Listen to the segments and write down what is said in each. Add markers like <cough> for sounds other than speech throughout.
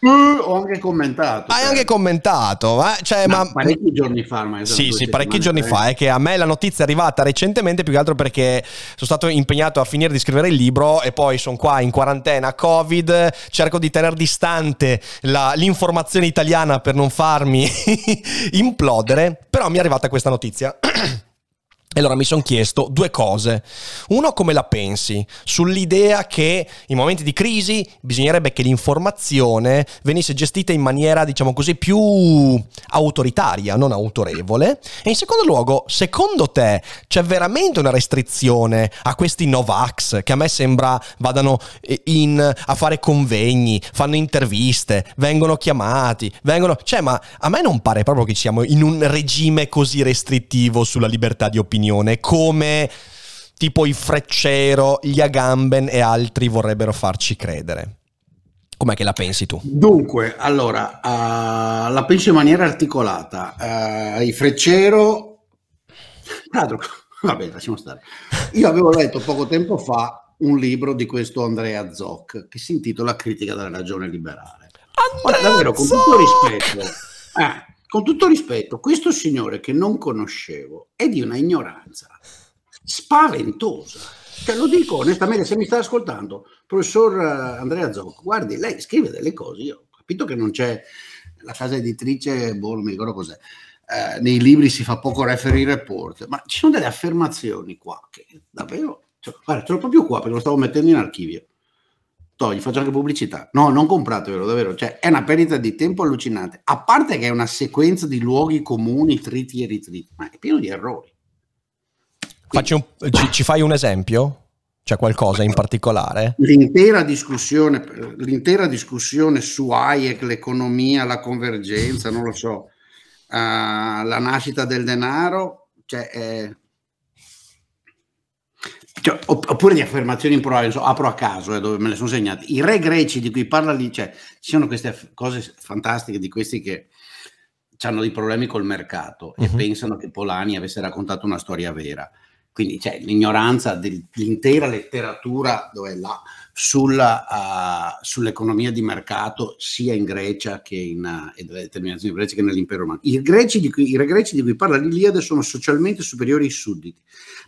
Uh, ho anche commentato. Hai cioè. anche commentato, eh? cioè, Ma ma... parecchi giorni fa, ma Sì, sì, parecchi giorni fa. È che a me la notizia è arrivata recentemente, più che altro perché sono stato impegnato a finire di scrivere il libro e poi sono qua in quarantena Covid. Cerco di tenere distante la- l'informazione italiana per non farmi <laughs> implodere. Però mi è arrivata questa notizia. <clears throat> E allora mi sono chiesto due cose. Uno, come la pensi sull'idea che in momenti di crisi bisognerebbe che l'informazione venisse gestita in maniera, diciamo così, più autoritaria, non autorevole? E in secondo luogo, secondo te c'è veramente una restrizione a questi Novax che a me sembra vadano eh, in, a fare convegni, fanno interviste, vengono chiamati, vengono... Cioè, ma a me non pare proprio che siamo in un regime così restrittivo sulla libertà di opinione come tipo i Freccero, gli Agamben e altri vorrebbero farci credere. Com'è che la pensi tu? Dunque, allora, uh, la penso in maniera articolata. Uh, I Freccero... Tra l'altro, <laughs> vabbè, lasciamo stare. Io avevo letto poco tempo fa un libro di questo Andrea Zoc che si intitola Critica della ragione liberale. Ora, davvero, con tutto rispetto, eh, con tutto rispetto, questo signore che non conoscevo è di una ignoranza spaventosa. Cioè, lo dico onestamente, se mi sta ascoltando, professor eh, Andrea Zoc, guardi, lei scrive delle cose, io ho capito che non c'è la casa editrice, boh, non mi ricordo cos'è, eh, nei libri si fa poco referee report, ma ci sono delle affermazioni qua che davvero, cioè, guarda, ce l'ho proprio qua perché lo stavo mettendo in archivio. Toh, gli faccio anche pubblicità. No, non compratevelo, davvero. Cioè, è una perdita di tempo allucinante. A parte che è una sequenza di luoghi comuni, triti e ritriti, ma è pieno di errori. Facci un- ci, ci fai un esempio? C'è qualcosa in particolare? L'intera discussione, l'intera discussione su Hayek, l'economia, la convergenza, non lo so, eh, la nascita del denaro, cioè, è- cioè, opp- oppure di affermazioni improbabili, so, apro a caso eh, dove me le sono segnate. I re greci di cui parla lì, cioè, ci sono queste cose fantastiche di questi che hanno dei problemi col mercato e Mhm. pensano che Polani avesse raccontato una storia vera. Quindi c'è l'ignoranza dell'intera letteratura dove è là, sulla, ah, sull'economia di mercato sia in Grecia che in, delle determinazioni prezzi che nell'impero romano. I, greci di cui, I re greci di cui parla l'Iliade sono socialmente superiori ai sudditi,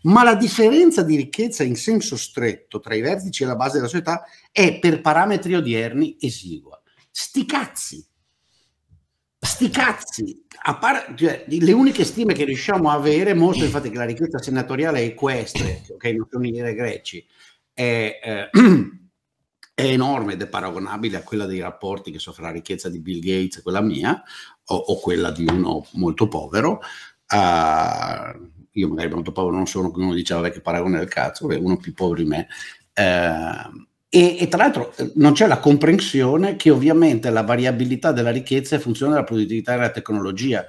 ma la differenza di ricchezza in senso stretto tra i vertici e la base della società è per parametri odierni esigua. Sti cazzi! Sti cazzi! Par- cioè, le uniche stime che riusciamo a avere mostrano infatti che la ricchezza senatoriale equestre, ok, non sono i re greci, è, eh, <clears throat> è enorme ed è paragonabile a quella dei rapporti che so fra la ricchezza di Bill Gates e quella mia, o, o quella di uno molto povero. Ah, io magari molto povero non sono, come uno diceva, che paragone del cazzo, uno più povero di me. Eh, e, e tra l'altro eh, non c'è la comprensione che ovviamente la variabilità della ricchezza è funzione della produttività della tecnologia.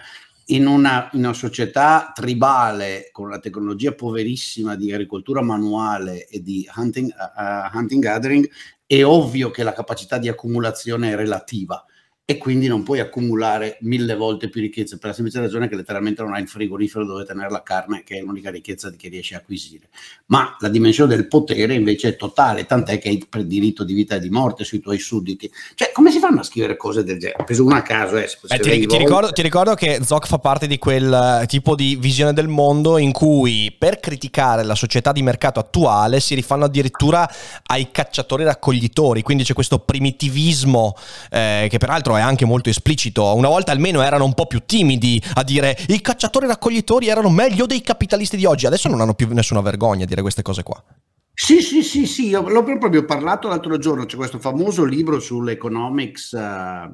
In una, in una società tribale con la tecnologia poverissima di agricoltura manuale e di hunting, uh, hunting gathering, è ovvio che la capacità di accumulazione è relativa e quindi non puoi accumulare mille volte più ricchezza per la semplice ragione che letteralmente non hai il frigorifero dove tenere la carne, che è l'unica ricchezza che riesci a acquisire. Ma la dimensione del potere invece è totale, tant'è che hai per diritto di vita e di morte sui tuoi sudditi. Cioè, come si fanno a scrivere cose del genere? Ho preso una a caso, eh, se Eh, ti, ti ricordo, ti ricordo che Zoc fa parte di quel eh, tipo di visione del mondo in cui per criticare la società di mercato attuale si rifanno addirittura ai cacciatori raccoglitori, quindi c'è questo primitivismo eh, che peraltro è anche molto esplicito. Una volta almeno erano un po' più timidi a dire i cacciatori raccoglitori erano meglio dei capitalisti di oggi, adesso non hanno più nessuna vergogna a dire queste cose qua. Sì, sì, sì, sì, io l'ho proprio parlato l'altro giorno, c'è questo famoso libro sull'economics, eh,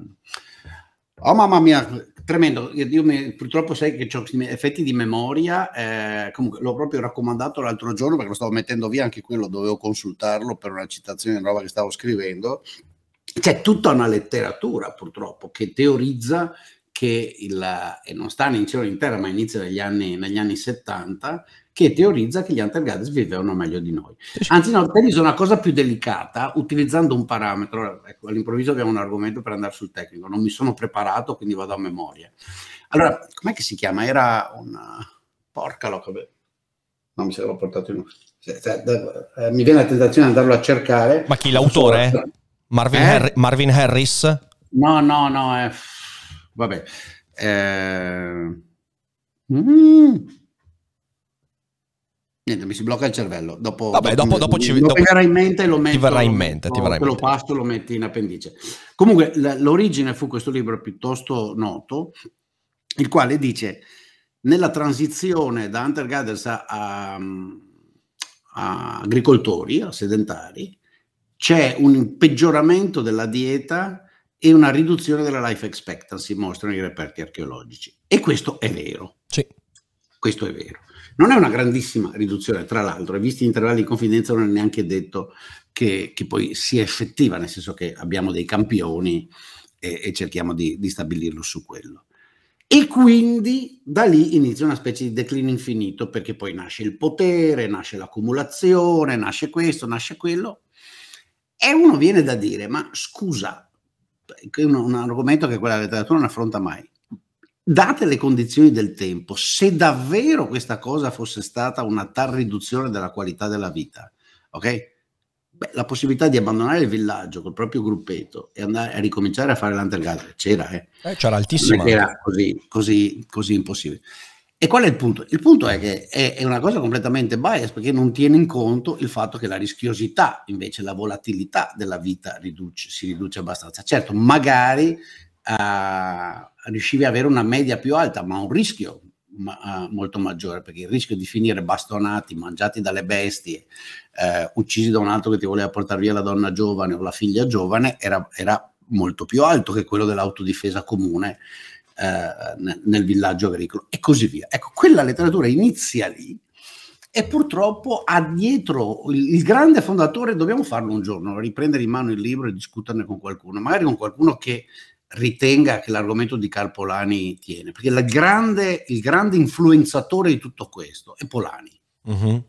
Oh mamma mia, tremendo. Io mi, purtroppo sai che ho effetti di memoria. Eh, comunque l'ho proprio raccomandato l'altro giorno perché lo stavo mettendo via, anche quello dovevo consultarlo per una citazione di roba che stavo scrivendo. C'è tutta una letteratura purtroppo che teorizza che il, e non sta in cielo in terra, ma inizia negli anni, negli anni 70, che teorizza che gli Antargades vivevano meglio di noi. Anzi, no, te una cosa più delicata, utilizzando un parametro. Ecco, all'improvviso abbiamo un argomento per andare sul tecnico, non mi sono preparato, quindi vado a memoria. Allora, com'è che si chiama? Era una... Porca loca, non mi sarò portato in... Eh, mi viene la tentazione di andarlo a cercare. Ma chi l'autore? Marvin, eh? Harri- Marvin Harris? No, no, no, è... vabbè. Eh... Mm. Niente, mi si blocca il cervello. Dopo, Vabbè, dopo, dopo, dopo ci dopo verrà in mente lo metto. Ti verrà in mente, ti verrà in mente. lo passo, lo metti in appendice. Comunque, l'origine fu questo libro piuttosto noto, il quale dice nella transizione da hunter gatherers a, a, a agricoltori, a sedentari, c'è un peggioramento della dieta e una riduzione della life expectancy, mostrano i reperti archeologici. E questo è vero. Sì. Questo è vero. Non è una grandissima riduzione, tra l'altro, e visti gli intervalli di confidenza non è neanche detto che, che, poi sia effettiva, nel senso che abbiamo dei campioni e, e cerchiamo di, di stabilirlo su quello. E quindi da lì inizia una specie di declino infinito, perché poi nasce il potere, nasce l'accumulazione, nasce questo, nasce quello. E uno viene da dire, ma scusa, un, un argomento che quella letteratura non affronta mai date le condizioni del tempo, se davvero questa cosa fosse stata una tal riduzione della qualità della vita, ok? Beh, la possibilità di abbandonare il villaggio col proprio gruppetto e andare a ricominciare a fare l'undergathering c'era, eh. eh c'era altissima. era così, così, così impossibile. E qual è il punto? Il punto è che è, una cosa completamente bias perché non tiene in conto il fatto che la rischiosità, invece la volatilità della vita riduce, si riduce abbastanza. Certo, magari uh, riuscivi ad avere una media più alta, ma un rischio ma, uh, molto maggiore, perché il rischio di finire bastonati, mangiati dalle bestie, uh, uccisi da un altro che ti voleva portare via la donna giovane o la figlia giovane, era, era molto più alto che quello dell'autodifesa comune uh, nel, villaggio agricolo e così via. Ecco, quella letteratura inizia lì e purtroppo ha dietro il, grande fondatore, dobbiamo farlo un giorno, riprendere in mano il libro e discuterne con qualcuno, magari con qualcuno che ritenga che l'argomento di Carpolani tiene, perché grande, il grande influenzatore di tutto questo è Polani, uh-huh.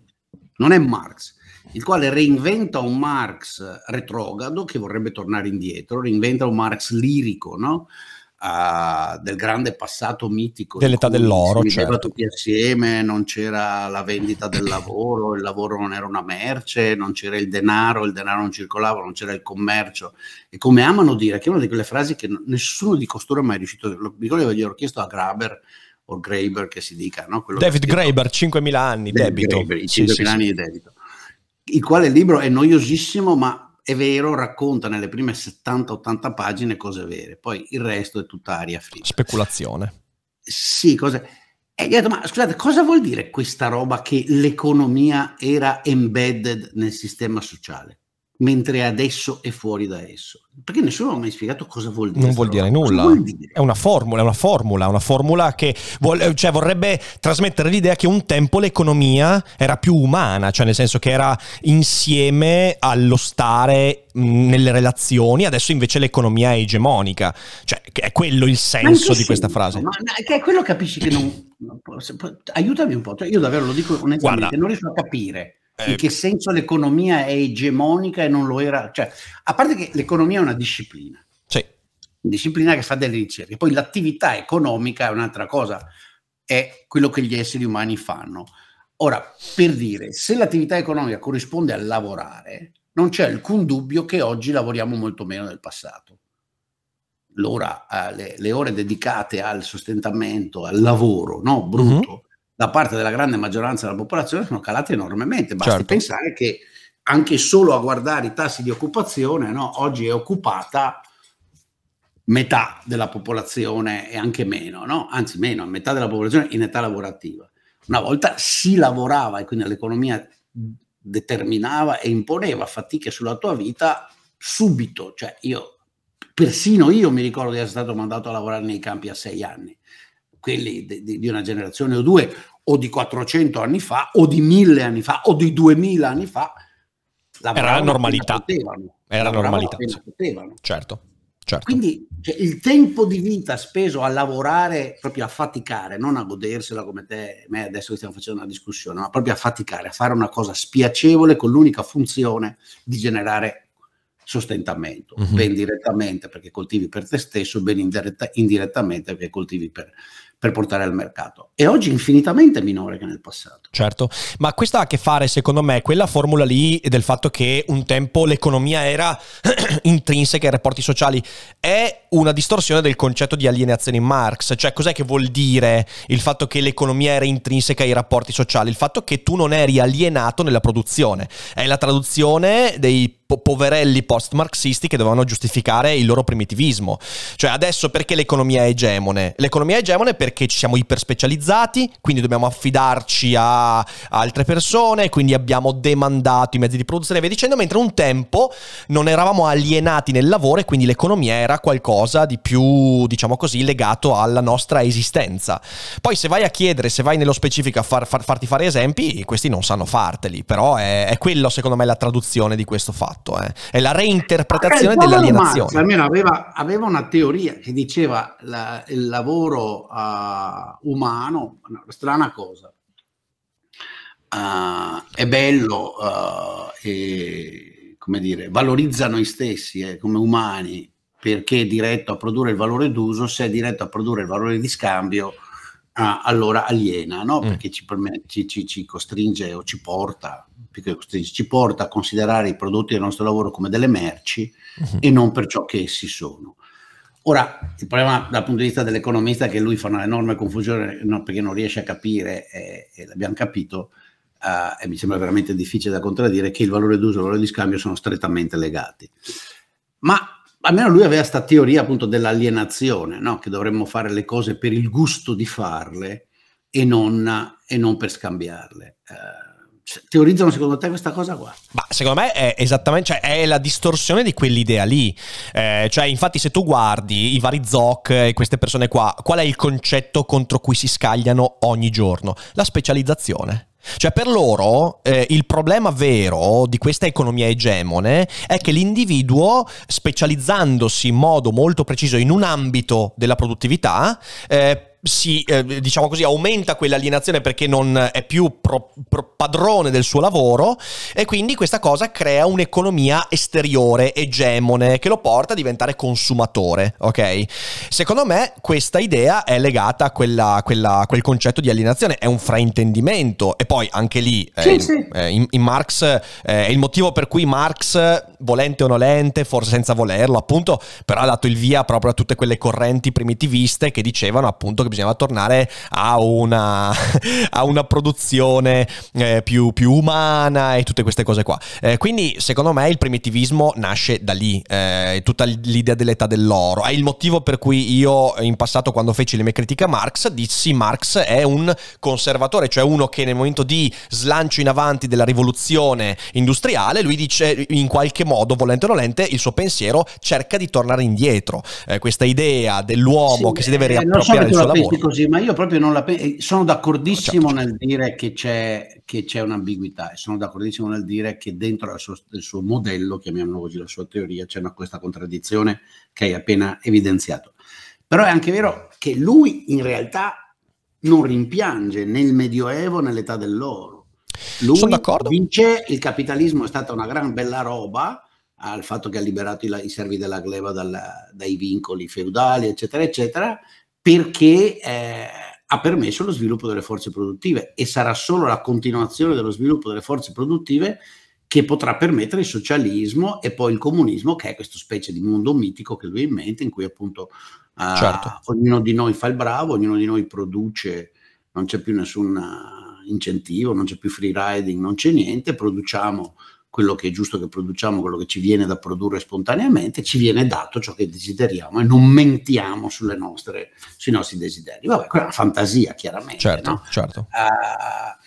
non è Marx, il quale reinventa un Marx retrogrado che vorrebbe tornare indietro, reinventa un Marx lirico, no? Uh, del grande passato mitico. Dell'età dell'oro. Si certo. tutti assieme, non c'era la vendita del lavoro, il lavoro non era una merce, non c'era il denaro, il denaro non circolava, non c'era il commercio. E come amano dire, che è una di quelle frasi che nessuno di costoro è mai riuscito, lo ricordo che ho chiesto a Graber, o Graeber che si dica, no? David Graeber, 5.000 anni, David debito. Graeber, 5.000 sì, sì, anni sì. di debito. Il quale libro è noiosissimo, ma è vero, racconta nelle prime 70-80 pagine cose vere, poi il resto è tutta aria fritta. Speculazione. Sì, cose... E gli ho detto, ma scusate, cosa vuol dire questa roba che l'economia era embedded nel sistema sociale? Mentre adesso è fuori da esso. Perché nessuno ha mai spiegato cosa vuol dire. Non vuol dire nulla. Vuol dire? È una formula, è una formula, una formula che vuole, cioè vorrebbe trasmettere l'idea che un tempo l'economia era più umana, cioè nel senso che era insieme allo stare nelle relazioni, adesso invece l'economia è egemonica. Cioè, è quello il senso di questa frase. Ma che è quello capisci che non... Aiutami un po', cioè, io davvero lo dico onestamente, Guarda, non riesco a capire in eh, che senso l'economia è egemonica e non lo era? Cioè, a parte che l'economia è una disciplina. Sì. Disciplina che fa delle ricerche. Poi l'attività economica è un'altra cosa, è quello che gli esseri umani fanno. Ora, per dire, se l'attività economica corrisponde al lavorare, non c'è alcun dubbio che oggi lavoriamo molto meno del passato. L'ora, eh, le, le, ore dedicate al sostentamento, al lavoro, no, brutto, uh-huh da parte della grande maggioranza della popolazione sono calate enormemente. Basti certo. pensare che anche solo a guardare i tassi di occupazione, no, oggi è occupata metà della popolazione e anche meno, no? anzi meno, metà della popolazione in età lavorativa. Una volta si lavorava e quindi l'economia determinava e imponeva fatiche sulla tua vita subito, cioè io Persino io mi ricordo di essere stato mandato a lavorare nei campi a sei anni, quelli di, di, una generazione o due, o di 400 anni fa, o di 1000 anni fa, o di 2000 anni fa. Era la normalità. Era la normalità. Potevano. Certo. Certo. Quindi cioè, il tempo di vita speso a lavorare, proprio a faticare, non a godersela come te, me adesso che stiamo facendo una discussione, ma proprio a faticare, a fare una cosa spiacevole con l'unica funzione di generare sostentamento, mm-hmm. ben direttamente perché coltivi per te stesso, ben indiretta, indirettamente perché coltivi per, per portare al mercato. E oggi infinitamente minore che nel passato. Certo, ma questo ha a che fare secondo me quella formula lì del fatto che un tempo l'economia era <clears throat> intrinseca ai rapporti sociali è una distorsione del concetto di alienazione in Marx, cioè cos'è che vuol dire il fatto che l'economia era intrinseca ai rapporti sociali? Il fatto che tu non eri alienato nella produzione, è la traduzione dei poverelli post-marxisti che dovevano giustificare il loro primitivismo. Cioè adesso perché l'economia è egemone? L'economia è egemone perché ci siamo iperspecializzati, quindi dobbiamo affidarci a, altre persone, quindi abbiamo demandato i mezzi di produzione e via dicendo, mentre un tempo non eravamo alienati nel lavoro e quindi l'economia era qualcosa di più, diciamo così, legato alla nostra esistenza. Poi se vai a chiedere, se vai nello specifico a far, far, farti fare esempi, questi non sanno farteli, però è, è quello secondo me la traduzione di questo fatto fatto, eh. è la reinterpretazione dell'alienazione. Marx, almeno aveva, aveva, una teoria che diceva la, il lavoro uh, umano, una strana cosa, uh, è bello uh, e come dire, valorizza noi stessi eh, come umani perché è diretto a produrre il valore d'uso, se è diretto a produrre il valore di scambio, allora aliena, no? Mm. perché ci, ci, ci, ci costringe o ci porta ci porta a considerare i prodotti del nostro lavoro come delle merci uh-huh. e non per ciò che essi sono. Ora, il problema dal punto di vista dell'economista è che lui fa una enorme confusione no, perché non riesce a capire, e, e l'abbiamo capito, uh, e mi sembra veramente difficile da contraddire, che il valore d'uso e il valore di scambio sono strettamente legati. Ma almeno lui aveva questa teoria appunto dell'alienazione, no? che dovremmo fare le cose per il gusto di farle e non, e non per scambiarle. Uh, teorizzano secondo te questa cosa qua? Ma secondo me è esattamente, cioè è la distorsione di quell'idea lì. Eh, cioè, infatti, se tu guardi i vari zoc e queste persone qua, qual è il concetto contro cui si scagliano ogni giorno? La specializzazione. Cioè per loro eh, il problema vero di questa economia egemone è che l'individuo, specializzandosi in modo molto preciso in un ambito della produttività, eh, si, eh, diciamo così, aumenta quell'alienazione perché non è più pro, pro padrone del suo lavoro e quindi questa cosa crea un'economia esteriore, egemone, che lo porta a diventare consumatore, ok? Secondo me questa idea è legata a, quella, quella, quel concetto di alienazione, è un fraintendimento e poi anche lì eh, sì, sì. Eh, in, in, Marx eh, è il motivo per cui Marx, volente o nolente, forse senza volerlo appunto, però ha dato il via proprio a tutte quelle correnti primitiviste che dicevano appunto che bisognava tornare a una, <laughs> a una produzione eh, più, più, umana e tutte queste cose qua. Eh, quindi secondo me il primitivismo nasce da lì, eh, tutta l'idea dell'età dell'oro. È il motivo per cui io in passato quando feci le mie critiche a Marx dissi Marx è un conservatore, cioè uno che nel momento di slancio in avanti della rivoluzione industriale, lui dice in qualche modo, volente o nolente, il suo pensiero cerca di tornare indietro. Eh, questa idea dell'uomo sì, che si deve eh, riappropriare del suo lavoro pensi così, ma io proprio non la penso. Eh, sono d'accordissimo certo. nel dire che c'è, che c'è un'ambiguità e sono d'accordissimo nel dire che dentro il suo, il suo modello, chiamiamolo così, la sua teoria, c'è una, questa contraddizione che hai appena evidenziato. Però è anche vero che lui in realtà non rimpiange nel Medioevo, nell'età dell'oro. Lui dice il capitalismo è stata una gran bella roba, al fatto che ha liberato i, i servi della gleba dal, dai vincoli feudali, eccetera, eccetera, perché eh, ha permesso lo sviluppo delle forze produttive e sarà solo la continuazione dello sviluppo delle forze produttive che potrà permettere il socialismo e poi il comunismo, che è questa specie di mondo mitico che lui ha in mente, in cui appunto uh, certo. ognuno di noi fa il bravo, ognuno di noi produce, non c'è più nessun incentivo, non c'è più free riding, non c'è niente, produciamo quello che è giusto che produciamo, quello che ci viene da produrre spontaneamente, ci viene dato ciò che desideriamo e non mentiamo nostre, sui nostri desideri. Vabbè, quella è una fantasia, chiaramente. Certo, no? certo. Uh,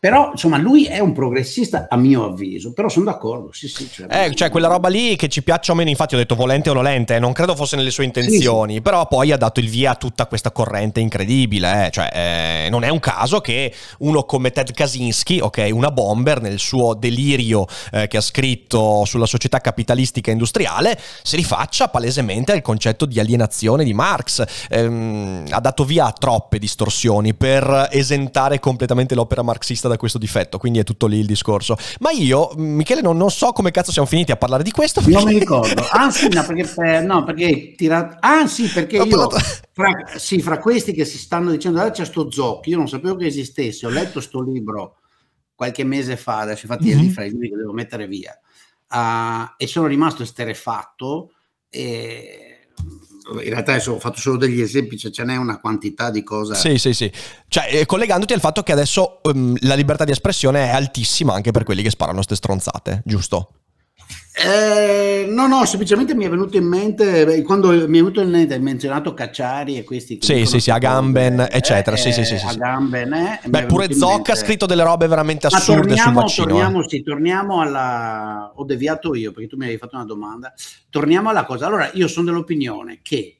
Però, insomma, lui è un progressista a mio avviso, però sono d'accordo, sì, sì. Cioè, eh, cioè quella roba lì che ci piaccia o meno, infatti ho detto volente o nolente, non credo fosse nelle sue intenzioni, sì, sì. però poi ha dato il via a tutta questa corrente incredibile, eh. cioè eh, non è un caso che uno come Ted Kaczynski, ok, una bomber nel suo delirio eh, che ha scritto sulla società capitalistica industriale, si rifaccia palesemente al concetto di alienazione di Marx, ehm, ha dato via a troppe distorsioni per esentare completamente l'opera marxista da questo difetto, quindi è tutto lì il discorso. Ma io, Michele, non, non so come cazzo siamo finiti a parlare di questo. Perché... Non mi ricordo. Ah sì, no, perché, eh, no, perché tira... Ah sì, perché io, parlato... fra, sì, fra questi che si stanno dicendo, ah, c'è sto Zocchi, io non sapevo che esistesse, ho letto sto libro qualche mese fa, adesso infatti mm-hmm. è lì fra i libri che devo mettere via, uh, e sono rimasto esterefatto e in realtà adesso ho fatto solo degli esempi, cioè ce n'è una quantità di cose. Sì, sì, sì. Cioè, eh, collegandoti al fatto che adesso um, la libertà di espressione è altissima anche per quelli che sparano queste stronzate, giusto? Eh, no, no, semplicemente mi è venuto in mente, quando mi è venuto in mente, hai menzionato Cacciari e questi... Sì, sì, sì, Agamben, eh, eccetera, sì, sì, sì. sì, Agamben, eh, Beh, pure Zocca ha scritto delle robe veramente assurde torniamo, sul vaccino. Torniamo, eh. sì, torniamo alla... Ho deviato io, perché tu mi avevi fatto una domanda. Torniamo alla cosa. Allora, io sono dell'opinione che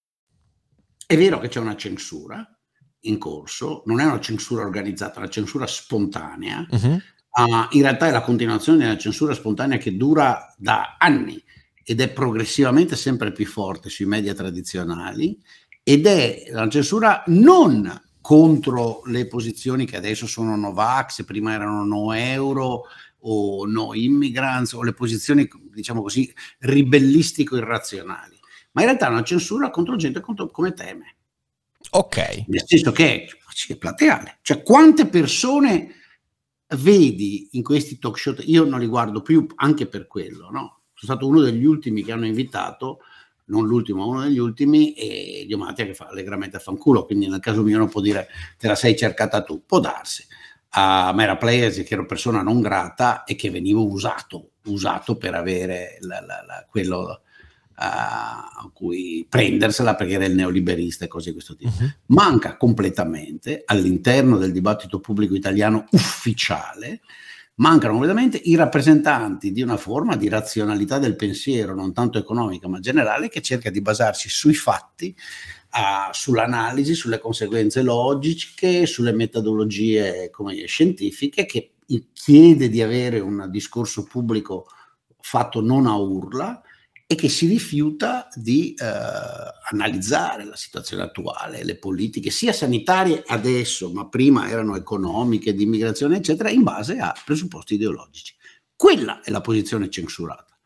È vero che c'è una censura in corso, non è una censura organizzata, è una censura spontanea, uh-huh. uh, in realtà è la continuazione della censura spontanea che dura da anni ed è progressivamente sempre più forte sui media tradizionali ed è la censura non contro le posizioni che adesso sono Novax, prima erano no euro o no immigrants o le posizioni diciamo così ribellistico irrazionali ma in realtà è una censura contro gente contro, come teme. Ok. Nel senso che è plateale. Cioè, quante persone vedi in questi talk show? Io non li guardo più anche per quello, no? Sono stato uno degli ultimi che hanno invitato, non l'ultimo, uno degli ultimi, e Diomatia che fa allegramente a fanculo, quindi nel caso mio non può dire te la sei cercata tu, può darsi. A Mera Players, che ero persona non grata e che venivo usato, usato per avere la, la, la, quello a cui prendersela perché era il neoliberista e cose di questo tipo. Uh-huh. Manca completamente all'interno del dibattito pubblico italiano ufficiale, mancano completamente i rappresentanti di una forma di razionalità del pensiero, non tanto economica ma generale, che cerca di basarsi sui fatti, uh, sull'analisi, sulle conseguenze logiche, sulle metodologie come, scientifiche, che chiede di avere un discorso pubblico fatto non a urla, e che si rifiuta di eh, analizzare la situazione attuale, le politiche sia sanitarie adesso, ma prima erano economiche, di immigrazione, eccetera, in base a presupposti ideologici. Quella è la posizione censurata,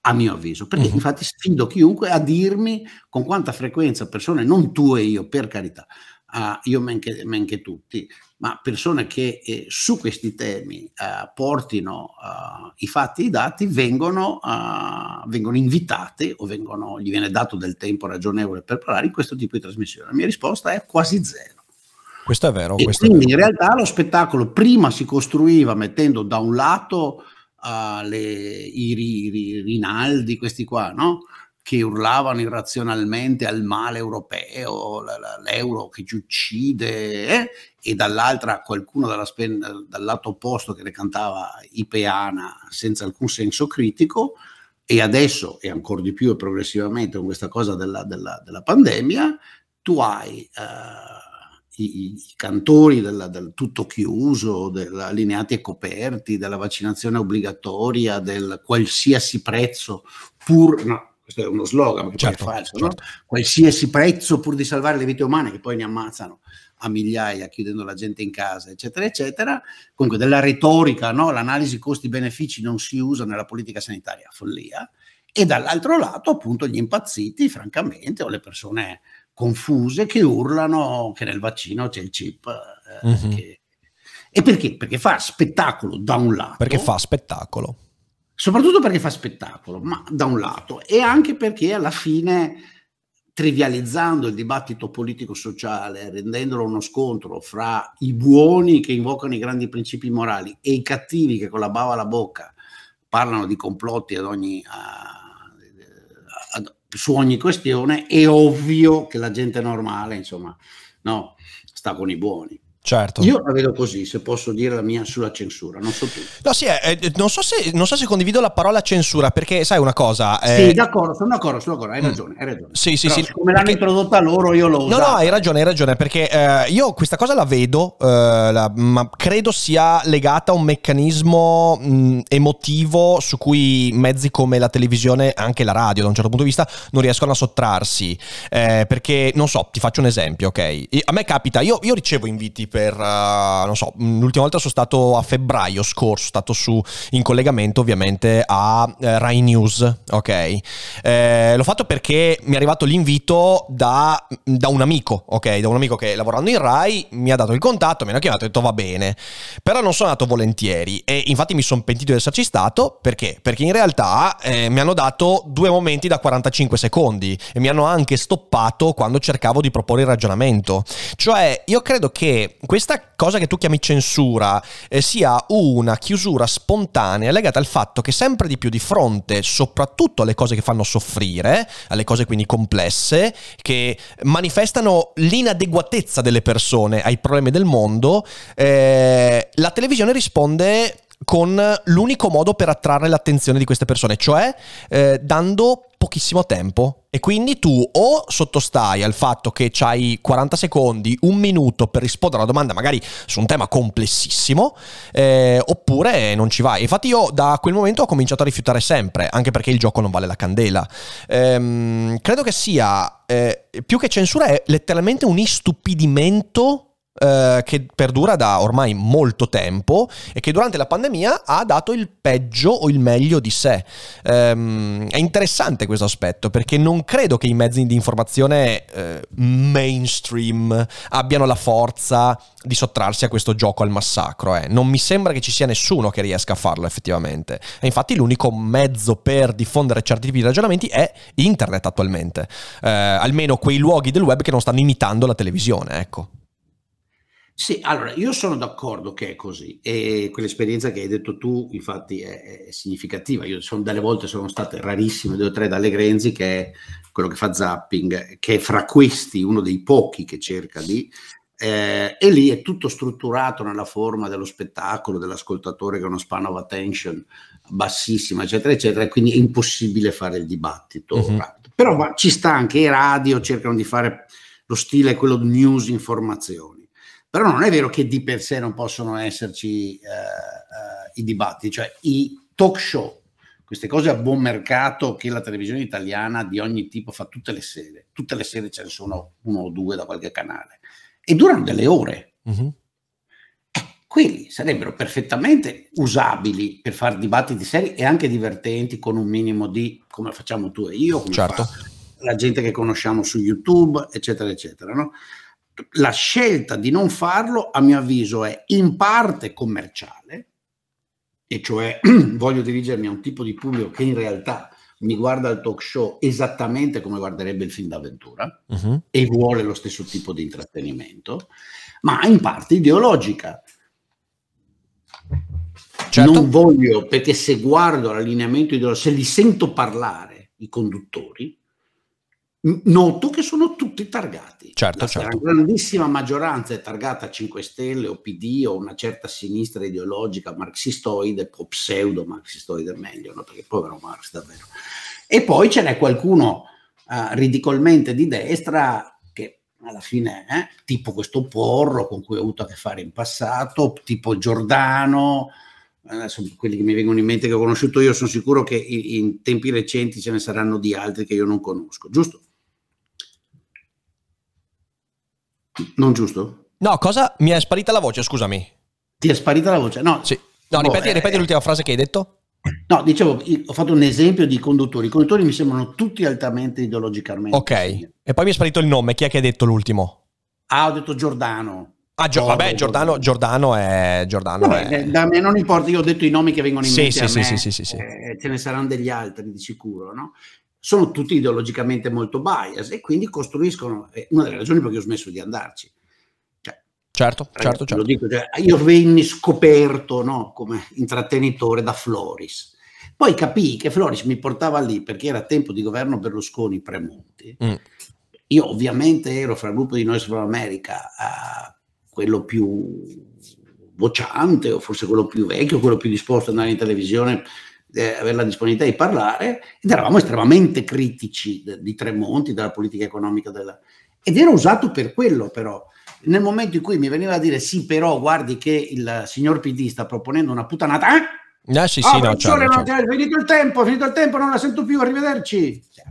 a mio avviso, perché uh-huh. infatti sfido chiunque a dirmi con quanta frequenza persone, non tu e io, per carità, uh, io men che, men che tutti, ma persone che eh, su questi temi eh, portino uh, i fatti e i dati vengono, uh, vengono, invitate o vengono, gli viene dato del tempo ragionevole per parlare in questo tipo di trasmissione. La mia risposta è quasi zero. Questo è vero. E quindi in realtà lo spettacolo prima si costruiva mettendo da un lato uh, le, i, i, i, Rinaldi, questi qua, no? Che urlavano irrazionalmente al male europeo, l'euro che ci uccide, eh? e dall'altra qualcuno spen- dal lato opposto che ne cantava Ipeana senza alcun senso critico, e adesso, e ancora di più e progressivamente con questa cosa della, della, della pandemia, tu hai uh, i, i, cantori del, del, tutto chiuso, allineati e coperti, della vaccinazione obbligatoria, del qualsiasi prezzo, pur... No, questo è uno slogan che certo, poi è falso, certo. no? qualsiasi prezzo pur di salvare le vite umane che poi ne ammazzano a migliaia chiudendo la gente in casa, eccetera, eccetera. Comunque della retorica, no? l'analisi costi-benefici non si usa nella politica sanitaria, follia. E dall'altro lato appunto gli impazziti, francamente, o le persone confuse che urlano che nel vaccino c'è il chip. Eh, mm-hmm. che... E perché? Perché fa spettacolo da un lato. Perché fa spettacolo. Soprattutto perché fa spettacolo, ma da un lato, e anche perché alla fine trivializzando il dibattito politico-sociale, rendendolo uno scontro fra i buoni che invocano i grandi principi morali e i cattivi che con la bava alla bocca parlano di complotti ad ogni, a, a, su ogni questione, è ovvio che la gente normale, insomma, no, sta con i buoni. Certo. Io la vedo così, se posso dire la mia sulla censura, non so tu. No, sì, eh, eh, non, so se, non, so se, condivido la parola censura, perché sai una cosa... Eh... Sì, d'accordo, sono d'accordo, sono d'accordo, hai mm. ragione, hai ragione. Sì, sì, Però, sì. Come l'hanno perché... introdotta loro, io l'ho usato. No, no, hai ragione, hai ragione, perché eh, io questa cosa la vedo, eh, la, ma credo sia legata a un meccanismo mh, emotivo su cui mezzi come la televisione, anche la radio, da un certo punto di vista, non riescono a sottrarsi. Eh, perché, non so, ti faccio un esempio, ok? A me capita, io, io ricevo inviti per non so, l'ultima volta sono stato a febbraio scorso, stato su, in collegamento ovviamente a eh, Rai News, ok? Eh, l'ho fatto perché mi è arrivato l'invito da, da, un amico, ok? Da un amico che lavorando in Rai mi ha dato il contatto, mi ha chiamato e ha detto va bene, però non sono andato volentieri e infatti mi sono pentito di esserci stato perché? Perché in realtà eh, mi hanno dato due momenti da 45 secondi e mi hanno anche stoppato quando cercavo di proporre il ragionamento. Cioè, io credo che questa cosa che tu chiami censura eh, sia una chiusura spontanea legata al fatto che sempre di più di fronte soprattutto alle cose che fanno soffrire, alle cose quindi complesse, che manifestano l'inadeguatezza delle persone ai problemi del mondo, eh, la televisione risponde con l'unico modo per attrarre l'attenzione di queste persone, cioè eh, dando pochissimo tempo. E quindi tu o sottostai al fatto che hai 40 secondi, un minuto per rispondere a una domanda magari su un tema complessissimo, eh, oppure non ci vai. Infatti io da quel momento ho cominciato a rifiutare sempre, anche perché il gioco non vale la candela. Ehm, credo che sia, eh, più che censura, è letteralmente un istupidimento eh, che perdura da ormai molto tempo e che durante la pandemia ha dato il peggio o il meglio di sé. Um, è interessante questo aspetto perché non credo che i mezzi di informazione eh, mainstream abbiano la forza di sottrarsi a questo gioco al massacro. Eh. Non mi sembra che ci sia nessuno che riesca a farlo effettivamente. E infatti l'unico mezzo per diffondere certi tipi di ragionamenti è internet attualmente. Eh, almeno quei luoghi del web che non stanno imitando la televisione, ecco. Sì, allora io sono d'accordo che è così e quell'esperienza che hai detto tu infatti è, è significativa. Io sono, delle volte sono state rarissime, due o tre dalle Grenzi che è quello che fa zapping, che è fra questi uno dei pochi che cerca di... Eh, e lì è tutto strutturato nella forma dello spettacolo, dell'ascoltatore che ha uno span of attention bassissimo, eccetera, eccetera, e quindi è impossibile fare il dibattito. Mm-hmm. Però ma, ci sta anche i radio, cercano di fare lo stile quello di news informazioni però non è vero che di per sé non possono esserci eh, eh, i dibattiti, cioè i talk show, queste cose a buon mercato che la televisione italiana di ogni tipo fa tutte le sere, tutte le sere ce ne sono uno o due da qualche canale, e durano delle ore. Mm-hmm. Eh, quelli sarebbero perfettamente usabili per fare dibattiti seri e anche divertenti con un minimo di, come facciamo tu e io, come certo. la gente che conosciamo su YouTube, eccetera, eccetera. No? La scelta di non farlo, a mio avviso, è in parte commerciale, e cioè <clears throat> voglio dirigermi a un tipo di pubblico che in realtà mi guarda il talk show esattamente come guarderebbe il film d'avventura uh-huh. e vuole lo stesso tipo di intrattenimento, ma in parte ideologica. Certo. Non voglio, perché se guardo l'allineamento ideologico, se li sento parlare i conduttori, noto che sono tutti targati. Certo, la certo. grandissima maggioranza è targata a 5 Stelle o PD o una certa sinistra ideologica marxistoide o pseudo marxistoide meglio, no? perché povero Marx davvero. E poi ce n'è qualcuno uh, ridicolmente di destra che alla fine, eh, tipo questo Porro con cui ho avuto a che fare in passato, tipo Giordano, adesso quelli che mi vengono in mente che ho conosciuto io, sono sicuro che in tempi recenti ce ne saranno di altri che io non conosco, giusto? Non giusto? No, cosa? Mi è sparita la voce, scusami. Ti è sparita la voce? No, sì. no boh, ripeti, eh, ripeti l'ultima frase che hai detto. No, dicevo, ho fatto un esempio di conduttori. I conduttori mi sembrano tutti altamente ideologicamente. Ok, e poi mi è sparito il nome. Chi è che ha detto l'ultimo? Ah, ho detto Giordano. Ah, Gio- vabbè, Giordano, Giordano è... Giordano vabbè, è... Da me non importa, io ho detto i nomi che vengono in Sì, mente sì, sì, me, sì, sì, sì, sì. eh, ce ne saranno degli altri di sicuro, no? Sono tutti ideologicamente molto bias e quindi costruiscono, è una delle ragioni per cui ho smesso di andarci. Cioè, Certo, certo, Ragazzi, certo. lo dico, cioè, io venni scoperto no, come intrattenitore da Floris. Poi capii che Floris mi portava lì perché era tempo di governo Berlusconi Premonti. Mm. Io ovviamente ero fra il gruppo di Noise for America eh, quello più vociante o forse quello più vecchio, quello più disposto ad andare in televisione, eh, avere la disponibilità di parlare ed eravamo estremamente critici de- di Tremonti, della politica economica della... ed ero usato per quello però nel momento in cui mi veniva a dire sì, però guardi che il signor PD sta proponendo una puttanata, eh? Ah, sì, Ah, sì, no, professore, certo, certo. è finito il tempo, è finito il tempo, non la sento più, arrivederci. Cioè.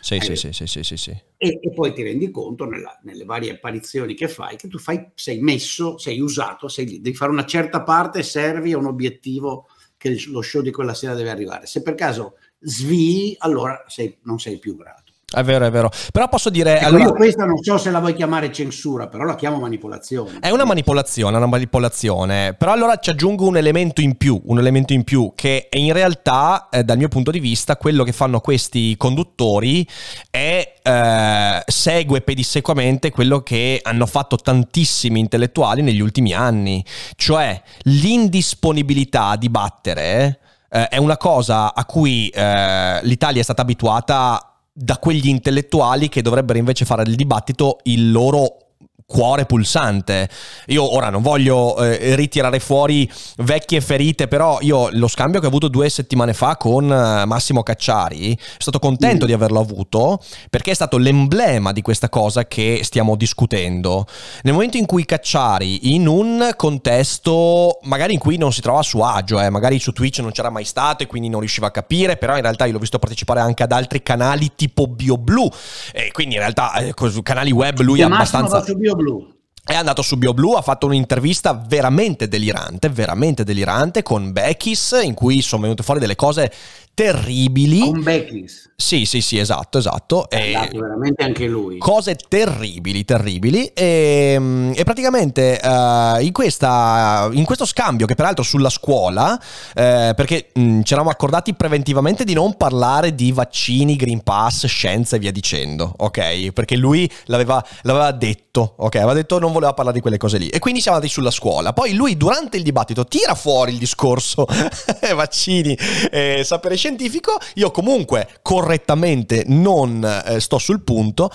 Sì, Eh, sì, sì, sì, sì, sì. E, e poi ti rendi conto nella- nelle varie apparizioni che fai che tu fai, sei messo, sei usato, sei devi fare una certa parte, servi a un obiettivo che lo show di quella sera deve arrivare. Se per caso svii, allora sei- non sei più grato. È vero, è vero. Però posso dire... Ecco, allora- io questa non so se la vuoi chiamare censura, però la chiamo manipolazione. È una manipolazione, è una manipolazione. Però allora ci aggiungo un elemento in più, un elemento in più che in realtà, eh, dal mio punto di vista, quello che fanno questi conduttori è eh, segue pedissequamente quello che hanno fatto tantissimi intellettuali negli ultimi anni, cioè l'indisponibilità a dibattere eh, è una cosa a cui eh, l'Italia è stata abituata da quegli intellettuali che dovrebbero invece fare del dibattito il loro cuore pulsante. Io ora non voglio eh, ritirare fuori vecchie ferite, però io lo scambio che ho avuto due settimane fa con eh, Massimo Cacciari, sono stato contento Mm. di averlo avuto perché è stato l'emblema di questa cosa che stiamo discutendo. Nel momento in cui Cacciari, in un contesto magari in cui non si trova a suo agio, eh, magari su Twitch non c'era mai stato e quindi non riusciva a capire, però in realtà io l'ho visto partecipare anche ad altri canali tipo BioBlue, e quindi in realtà eh, canali web lui è Massimo abbastanza... su BioBlue. È andato su BioBlue, ha fatto un'intervista veramente delirante, veramente delirante con Beckis, in cui sono venute fuori delle cose terribili. Con Beckis. Sì, sì, sì, esatto, esatto. È E- andato veramente anche lui. cose terribili, terribili. E, mm, e praticamente eh, in, questa, in questo scambio, che peraltro sulla scuola, eh, perché mm, ci eravamo accordati preventivamente di non parlare di vaccini, Green Pass, scienza e via dicendo, ok? Perché lui l'aveva, l'aveva detto, ok? Aveva detto non voleva parlare di quelle cose lì. E quindi siamo andati sulla scuola. Poi lui durante il dibattito tira fuori il discorso <laughs> vaccini, eh, sapere scientifico. Io comunque correttamente non eh, sto sul punto.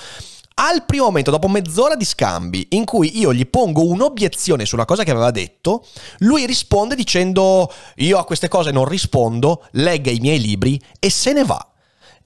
Al primo momento, dopo mezz'ora di scambi, in cui io gli pongo un'obiezione sulla cosa che aveva detto, lui risponde dicendo: Io a queste cose non rispondo, legga i miei libri e se ne va.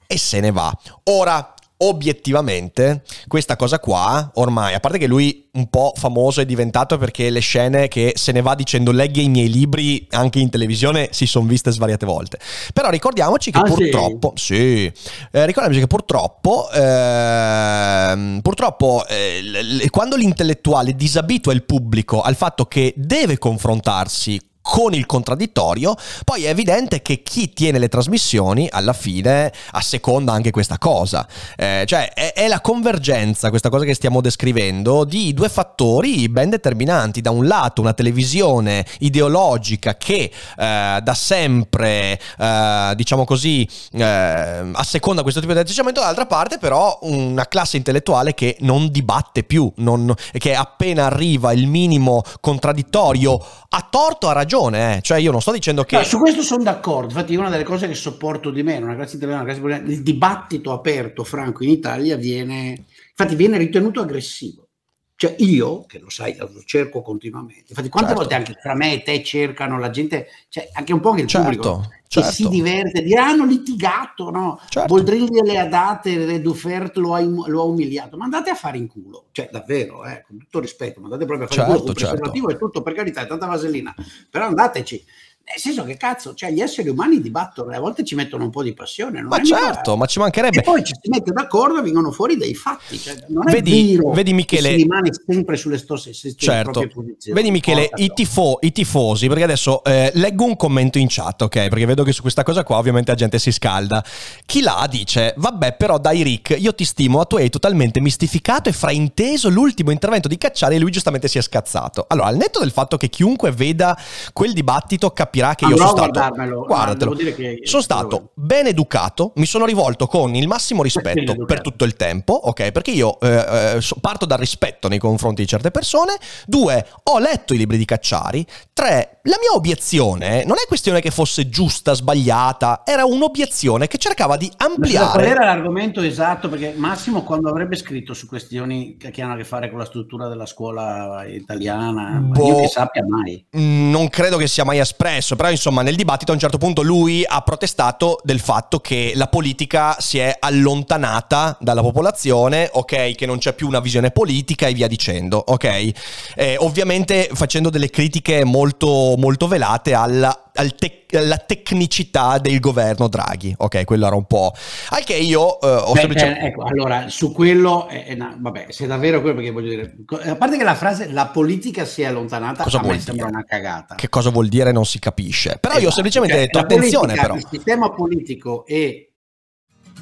E se ne va. Ora, obiettivamente, questa cosa qua, ormai, a parte che lui un po' famoso è diventato perché le scene che se ne va dicendo leggi i miei libri anche in televisione si sono viste svariate volte. Però ricordiamoci che Ah, sì? purtroppo, sì, eh, ricordiamoci che purtroppo, ehm, purtroppo eh, l- l- quando l'intellettuale disabitua il pubblico al fatto che deve confrontarsi con il contraddittorio, poi è evidente che chi tiene le trasmissioni alla fine asseconda anche questa cosa. Eh, cioè è, è la convergenza, questa cosa che stiamo descrivendo, di due fattori ben determinanti. Da un lato una televisione ideologica che eh, da sempre, eh, diciamo così, eh, asseconda questo tipo di atteggiamento, dall'altra parte però una classe intellettuale che non dibatte più, non- che appena arriva il minimo contraddittorio ha torto, ha ragione. Eh. Cioè io non sto dicendo che... No, su questo sono d'accordo, infatti una delle cose che sopporto di meno, una classe italiana, una classe politica, il dibattito aperto, franco in Italia viene, infatti viene ritenuto aggressivo. Cioè io, che lo sai, lo cerco continuamente, infatti quante Certo. volte anche tra me e te cercano la gente, cioè anche un po' anche il Certo, pubblico, certo. che si diverte, dire hanno litigato, no? Certo. Boldrin gliele ha date, Re Dufert lo ha, lo ha umiliato, ma andate a fare in culo, cioè davvero, eh, con tutto rispetto, ma andate proprio a fare in Certo, culo, col certo. preservativo è tutto, per carità, è tanta vasellina, però andateci. Nel senso che cazzo, cioè gli esseri umani dibattono e a volte ci mettono un po' di passione. ma certo, mica... ma ci mancherebbe. E poi ci si mette d'accordo e vengono fuori dei fatti. Cioè, non vedi, è vero vedi Michele, si rimane sempre sulle stesse certo. posizioni. Vedi Michele, i, tifo, i, tifosi, perché adesso eh, leggo un commento in chat, ok? Perché vedo che su questa cosa qua ovviamente la gente si scalda. Chi là dice, vabbè però dai Rick, io ti stimo, ma tu hai totalmente mistificato e frainteso l'ultimo intervento di Cacciari e lui giustamente si è scazzato. Allora, al netto del fatto che chiunque veda quel dibattito capirà che io sono stato guardatelo, sono stato ben educato mi sono rivolto con il massimo rispetto per tutto il tempo ok? Perché io eh, eh parto dal rispetto nei confronti di certe persone. Due ho letto i libri di Cacciari. Tre la mia obiezione non è questione che fosse giusta sbagliata era un'obiezione che cercava di ampliare qual era l'argomento esatto? Perché Massimo quando avrebbe scritto su questioni che hanno a che fare con la struttura della scuola italiana boh, io che sappia mai. Non credo che sia mai espresso però insomma nel dibattito a un certo punto lui ha protestato del fatto che la politica si è allontanata dalla popolazione, ok, che non c'è più una visione politica e via dicendo, ok? Eh, ovviamente facendo delle critiche molto, molto velate alla al te- alla tecnicità del governo Draghi. Ok, quello era un po'. Anche io eh, ho Beh, semplicemente... eh, ecco, allora, su quello, eh, no, vabbè, se è davvero quello, perché voglio dire, a parte che la frase la politica si è allontanata, cosa me sembra una cagata. Che cosa vuol dire non si capisce. Però esatto, io ho semplicemente cioè, detto, attenzione politica, però. Il sistema politico e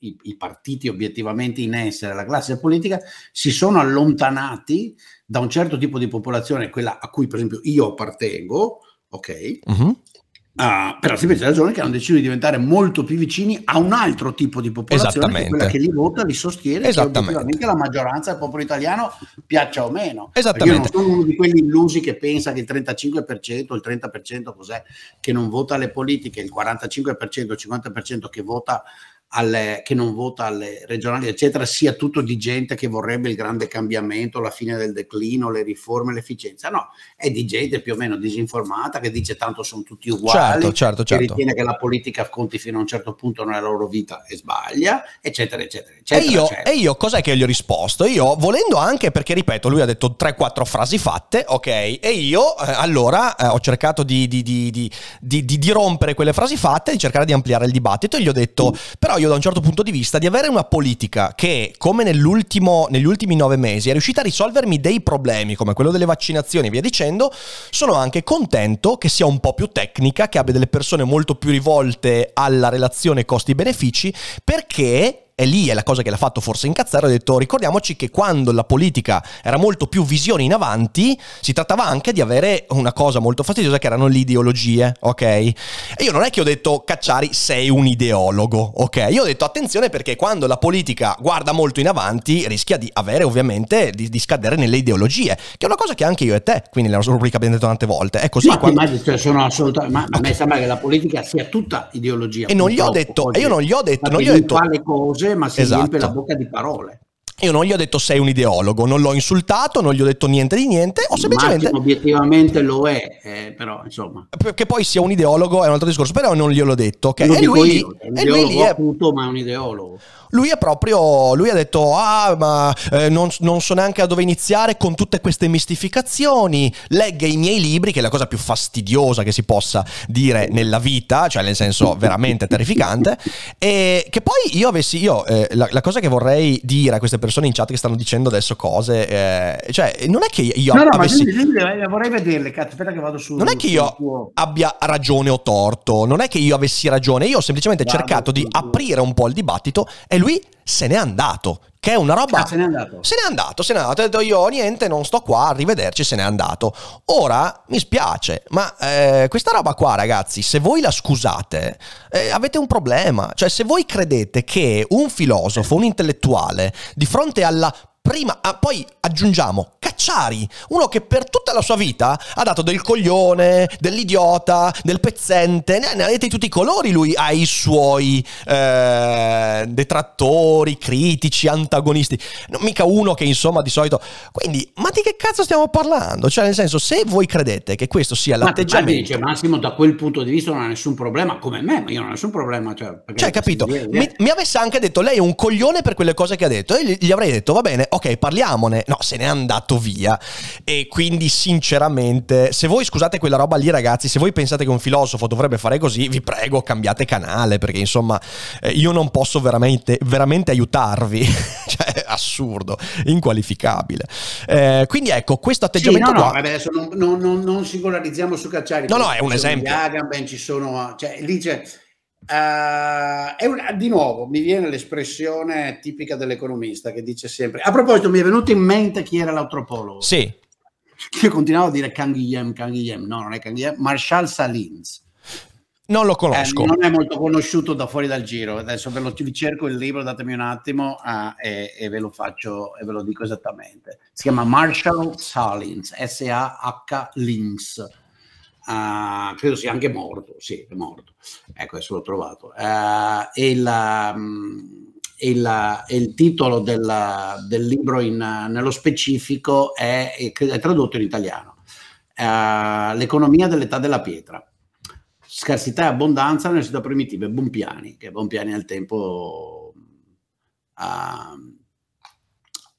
I, i, partiti obiettivamente in essere, la classe politica, si sono allontanati da un certo tipo di popolazione, quella a cui per esempio io appartengo, ok? Uh-huh. Uh, per la semplice ragione che hanno deciso di diventare molto più vicini a un altro tipo di popolazione che quella che li vota, li sostiene che obiettivamente la maggioranza del popolo italiano piaccia o meno. Esattamente. Io non sono uno di quelli illusi che pensa che il 35%, il 30% cos'è che non vota le politiche, il 45%, il 50% che vota alle, che non vota alle regionali, eccetera, sia tutto di gente che vorrebbe il grande cambiamento, la fine del declino, le riforme, l'efficienza. No, è di gente più o meno disinformata che dice tanto sono tutti uguali, certo, certo, certo. che ritiene che la politica conti fino a un certo punto nella loro vita e sbaglia, eccetera, eccetera. eccetera e, io, eccetera. e io cos'è che gli ho risposto? Io, volendo anche, perché ripeto, lui ha detto 3-4 frasi fatte, ok, e io eh, allora eh, ho cercato di, di, di, di, rompere quelle frasi fatte, di cercare di ampliare il dibattito e gli ho detto, mm. però io da un certo punto di vista di avere una politica che, come negli ultimi nove mesi, è riuscita a risolvermi dei problemi come quello delle vaccinazioni e via dicendo, sono anche contento che sia un po' più tecnica, che abbia delle persone molto più rivolte alla relazione costi-benefici, perché e lì è la cosa che l'ha fatto forse incazzare, ho detto ricordiamoci che quando la politica era molto più visione in avanti, si trattava anche di avere una cosa molto fastidiosa che erano le ideologie, ok? E io non è che ho detto Cacciari sei un ideologo, ok? Io ho detto attenzione perché quando la politica guarda molto in avanti rischia di avere ovviamente, di, di scadere nelle ideologie, che è una cosa che anche io e te, quindi nella nostra rubrica abbiamo detto tante volte, è così. Ma, quando... ma cioè, sono assolutamente, ma a me sembra che la politica sia tutta ideologia. E non gli ho detto, e io non gli ho detto, non gli ho detto... fa le cose ma si esatto. riempie la bocca di parole. Io non gli ho detto sei un ideologo, non l'ho insultato, non gli ho detto niente di niente, ho semplicemente... Massimo obiettivamente lo è, eh, però insomma... Che poi sia un ideologo è un altro discorso, però non glielo ho detto, ok? E lui, io, è un e lui è... Acuto, ma è un ideologo. Lui è proprio, lui ha detto, ah ma eh, non, non, so neanche a dove iniziare con tutte queste mistificazioni, legga i miei libri, che è la cosa più fastidiosa che si possa dire nella vita, cioè nel senso <laughs> veramente terrificante, e che poi io avessi, io eh, la, la, cosa che vorrei dire a queste persone in chat che stanno dicendo adesso cose, eh, cioè non è che io no, no, avessi... Ma io, vorrei vederle, cazzo, aspetta che vado su... Non è che io tuo... abbia ragione o torto, non è che io avessi ragione, io ho semplicemente vado cercato di aprire un po' il dibattito e lui se n'è andato. Che è una roba. Ah, se n'è andato. Se n'è andato, se n'è andato. Ha detto io niente, non sto qua, arrivederci, se n'è andato. Ora mi spiace, ma eh, questa roba qua, ragazzi, se voi la scusate, eh, avete un problema. Cioè, se voi credete che un filosofo, un intellettuale, di fronte alla prima, ah, poi aggiungiamo Cacciari, uno che per tutta la sua vita ha dato del coglione, dell'idiota, del pezzente, ne, ne ha detti tutti i colori lui ai suoi eh, detrattori, critici, antagonisti. Non mica uno che insomma di solito... Quindi, ma di che cazzo stiamo parlando? Cioè nel senso, se voi credete che questo sia l'atteggiamento... Ma dice Massimo da quel punto di vista non ha nessun problema, come me, ma io non ho nessun problema. Cioè, cioè capito? Mi, mi, avesse anche detto lei è un coglione per quelle cose che ha detto e gli avrei detto va bene, ok, parliamone. No, se n'è andato via. E quindi sinceramente, se voi scusate quella roba lì ragazzi, se voi pensate che un filosofo dovrebbe fare così, vi prego cambiate canale perché insomma eh, io non posso veramente, veramente aiutarvi. <laughs> cioè, assurdo, inqualificabile. Eh, quindi ecco, questo atteggiamento sì, no, qua... no, adesso non, non, non, non singolarizziamo su Cacciari. No, no, è un esempio. Agamben, ci sono... Cioè, lì c'è Uh, una, di nuovo mi viene l'espressione tipica dell'economista che dice sempre a proposito mi è venuto in mente chi era l'antropologo. Sì. Io continuavo a dire Canguilhem Canguilhem no non è Canguilhem Marshall Salins. Non lo conosco. Eh, non è molto conosciuto da fuori dal giro. Adesso ve lo vi cerco il libro datemi un attimo uh, e, e, ve lo faccio e ve lo dico esattamente. Si chiama Marshall Salins S-A-H Links Uh, credo sia anche morto, sì, è morto. Ecco, adesso l'ho trovato. Uh, e, la, um, e, la, e, il titolo del, del libro in, nello specifico è, è, è, tradotto in italiano. Uh, L'economia dell'età della pietra. Scarsità e abbondanza nelle città primitive, Bompiani, che Bompiani al tempo ha,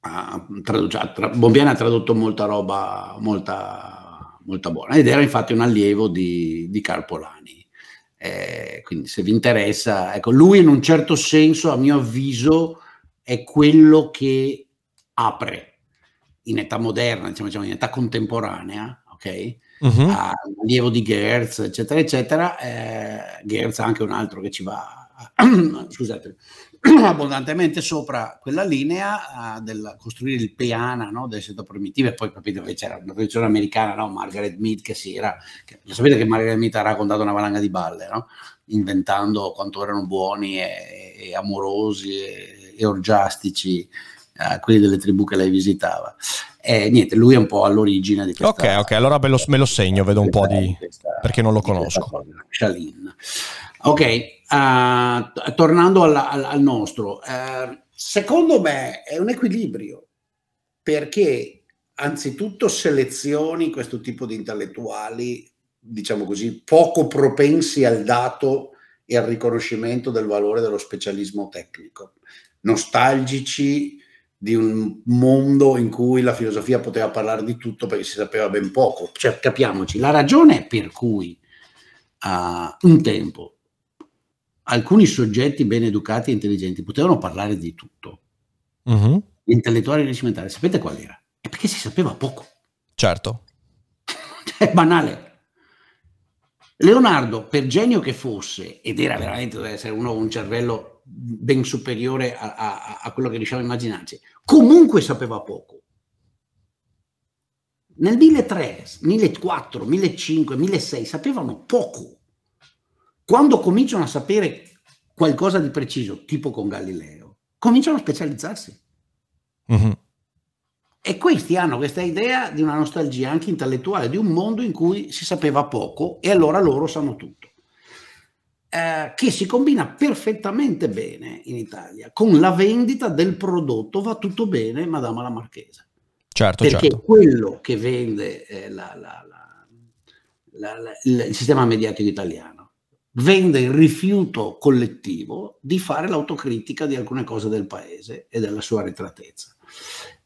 ha, traduce, Bompiani ha tradotto molta roba, molta molto buona ed era infatti un allievo di, di Carpolani. Eh, quindi se vi interessa, ecco, lui in un certo senso, a mio avviso, è quello che apre in età moderna, diciamo, diciamo in età contemporanea, ok? Uh-huh. allievo di Gertz, eccetera, eccetera. Eh, Gertz è anche un altro che ci va, <clears throat> scusate, <clears throat> abbondantemente sopra quella linea uh, del costruire il peana no, delle società primitive, poi capite che c'era una tradizione americana, no? Margaret Mead che si era, che, sapete che Margaret Mead ha raccontato una valanga di balle, no? inventando quanto erano buoni e, e amorosi e, e orgiastici uh, quelli delle tribù che lei visitava. E niente, lui è un po' all'origine di questa... Ok, ok, allora me lo, me lo segno, vedo un po' di... Questa, perché non lo conosco. Shalin. Ok, uh, tornando alla, al, al, nostro, uh, secondo me è un equilibrio perché anzitutto selezioni questo tipo di intellettuali, diciamo così, poco propensi al dato e al riconoscimento del valore dello specialismo tecnico, nostalgici di un mondo in cui la filosofia poteva parlare di tutto perché si sapeva ben poco. Cioè, capiamoci, la ragione per cui uh, un tempo alcuni soggetti ben educati e intelligenti potevano parlare di tutto. Uh-huh. Gli intellettuali rinascimentali, sapete qual era? È perché si sapeva poco. Certo. <laughs> È banale. Leonardo, per genio che fosse, ed era veramente, doveva essere uno un cervello ben superiore a, a, a quello che riusciamo a immaginarci, comunque sapeva poco. Nel 1300, 1400, 1500, 1600 sapevano poco. Quando cominciano a sapere qualcosa di preciso, tipo con Galileo, cominciano a specializzarsi. Uh-huh. E questi hanno questa idea di una nostalgia anche intellettuale, di un mondo in cui si sapeva poco e allora loro sanno tutto. Eh, che si combina perfettamente bene in Italia con la vendita del prodotto va tutto bene, Madama la Marchesa. Certo, Perché certo. quello che vende eh, la, la, la, il sistema mediatico italiano vende il rifiuto collettivo di fare l'autocritica di alcune cose del paese e della sua ritratezza.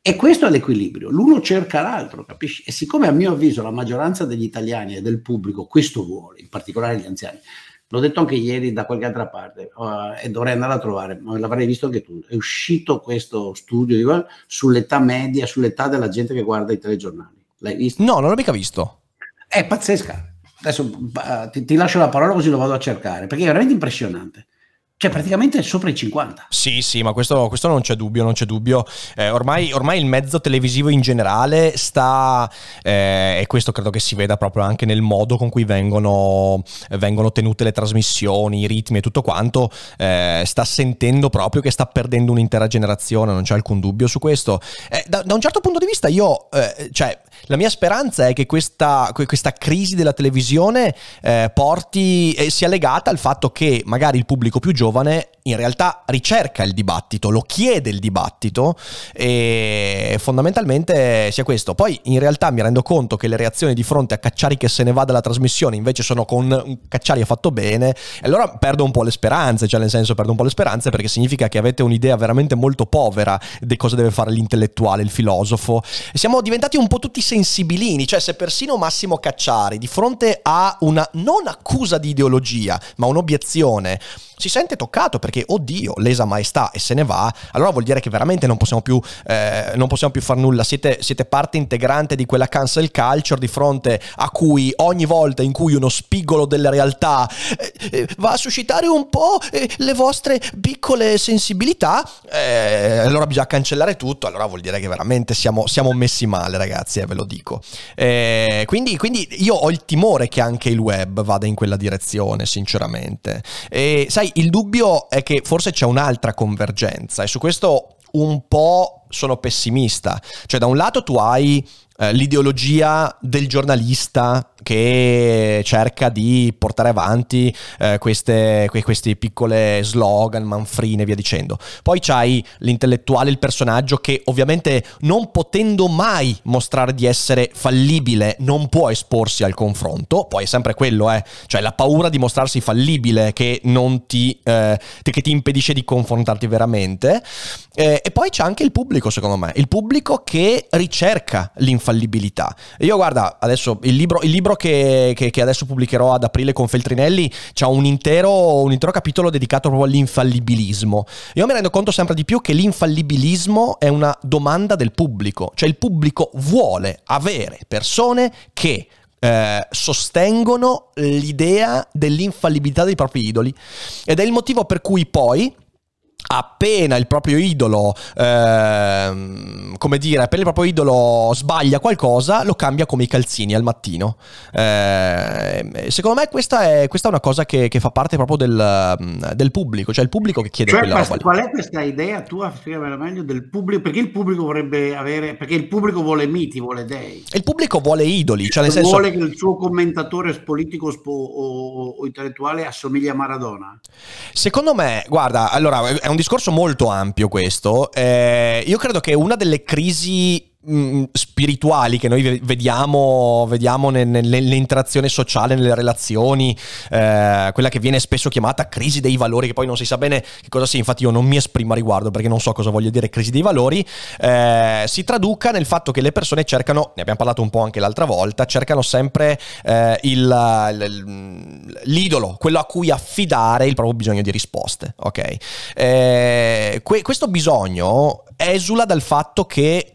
E questo è l'equilibrio, l'uno cerca l'altro, capisci? E siccome a mio avviso la maggioranza degli italiani e del pubblico questo vuole, in particolare gli anziani, l'ho detto anche ieri da qualche altra parte uh, e dovrei andare a trovare, ma l'avrei visto anche tu, è uscito questo studio di, sull'età media, sull'età della gente che guarda i telegiornali. L'hai visto? No, non l'ho mica visto. È pazzesca adesso uh, ti, ti, lascio la parola così lo vado a cercare, perché è veramente impressionante. Cioè praticamente sopra i 50. Sì, sì, ma questo, questo non c'è dubbio, non c'è dubbio. Eh, ormai, ormai, il mezzo televisivo in generale sta, eh, e questo credo che si veda proprio anche nel modo con cui vengono, vengono tenute le trasmissioni, i ritmi e tutto quanto, eh, sta sentendo proprio che sta perdendo un'intera generazione, non c'è alcun dubbio su questo. Eh, da, da, un certo punto di vista io, eh, cioè, la mia speranza è che questa, questa crisi della televisione eh, porti, sia legata al fatto che magari il pubblico più giovane in realtà ricerca il dibattito, lo chiede il dibattito e fondamentalmente sia questo. Poi in realtà mi rendo conto che le reazioni di fronte a Cacciari che se ne va dalla trasmissione invece sono con Cacciari ha fatto bene e allora perdo un po' le speranze, cioè nel senso perdo un po' le speranze perché significa che avete un'idea veramente molto povera di cosa deve fare l'intellettuale, il filosofo. E siamo diventati un po' tutti sensibilini, cioè se persino Massimo Cacciari di fronte a una non accusa di ideologia, ma un'obiezione si sente toccato perché, oddio, lesa maestà e se ne va, allora vuol dire che veramente non possiamo più, eh, non possiamo più far nulla. Siete, siete, parte integrante di quella cancel culture di fronte a cui ogni volta in cui uno spigolo della realtà eh, eh va a suscitare un po' eh, le vostre piccole sensibilità, eh, allora bisogna cancellare tutto. Allora vuol dire che veramente siamo, siamo messi male, ragazzi, eh, ve lo dico. quindi, quindi io ho il timore che anche il web vada in quella direzione, sinceramente. E sai, il dubbio è che forse c'è un'altra convergenza e su questo un po' sono pessimista. Cioè, da un lato tu hai l'ideologia del giornalista che cerca di portare avanti eh, queste, que- queste piccole slogan, manfrine e via dicendo. Poi c'hai l'intellettuale, il personaggio che ovviamente non potendo mai mostrare di essere fallibile non può esporsi al confronto, poi è sempre quello, eh. cioè la paura di mostrarsi fallibile che ti, eh, che ti impedisce di confrontarti veramente. Eh, e poi c'è anche il pubblico, secondo me, il pubblico che ricerca l'infallibilità. Io guarda, adesso il libro, il libro che, che, che, adesso pubblicherò ad aprile con Feltrinelli c'ha un intero, un intero capitolo dedicato proprio all'infallibilismo. Io mi rendo conto sempre di più che l'infallibilismo è una domanda del pubblico, cioè il pubblico vuole avere persone che eh, sostengono l'idea dell'infallibilità dei propri idoli ed è il motivo per cui poi appena il proprio idolo, ehm, come dire, appena il proprio idolo sbaglia qualcosa, lo cambia come i calzini al mattino. Eh, secondo me questa è, questa è una cosa che, che, fa parte proprio del, del, pubblico, cioè il pubblico che chiede cioè, quella roba. Qual è questa idea tua, spiegamela meglio, del pubblico? Perché il pubblico vorrebbe avere, perché il pubblico vuole miti, vuole dei. Il pubblico vuole idoli, cioè nel senso... Vuole che il suo commentatore politico o, o, o intellettuale assomigli a Maradona? Secondo me, guarda, allora è un discorso molto ampio questo. Eh, io credo che una delle crisi Mm, spirituali che noi vediamo, vediamo nell'interazione sociale, nelle relazioni, eh, quella che viene spesso chiamata crisi dei valori, che poi non si sa bene che cosa sia, infatti io non mi esprimo a riguardo perché non so cosa voglia dire crisi dei valori, eh, si traduca nel fatto che le persone cercano, ne abbiamo parlato un po' anche l'altra volta, cercano sempre eh, il, l'idolo, quello a cui affidare il proprio bisogno di risposte, ok? Eh, que- questo bisogno esula dal fatto che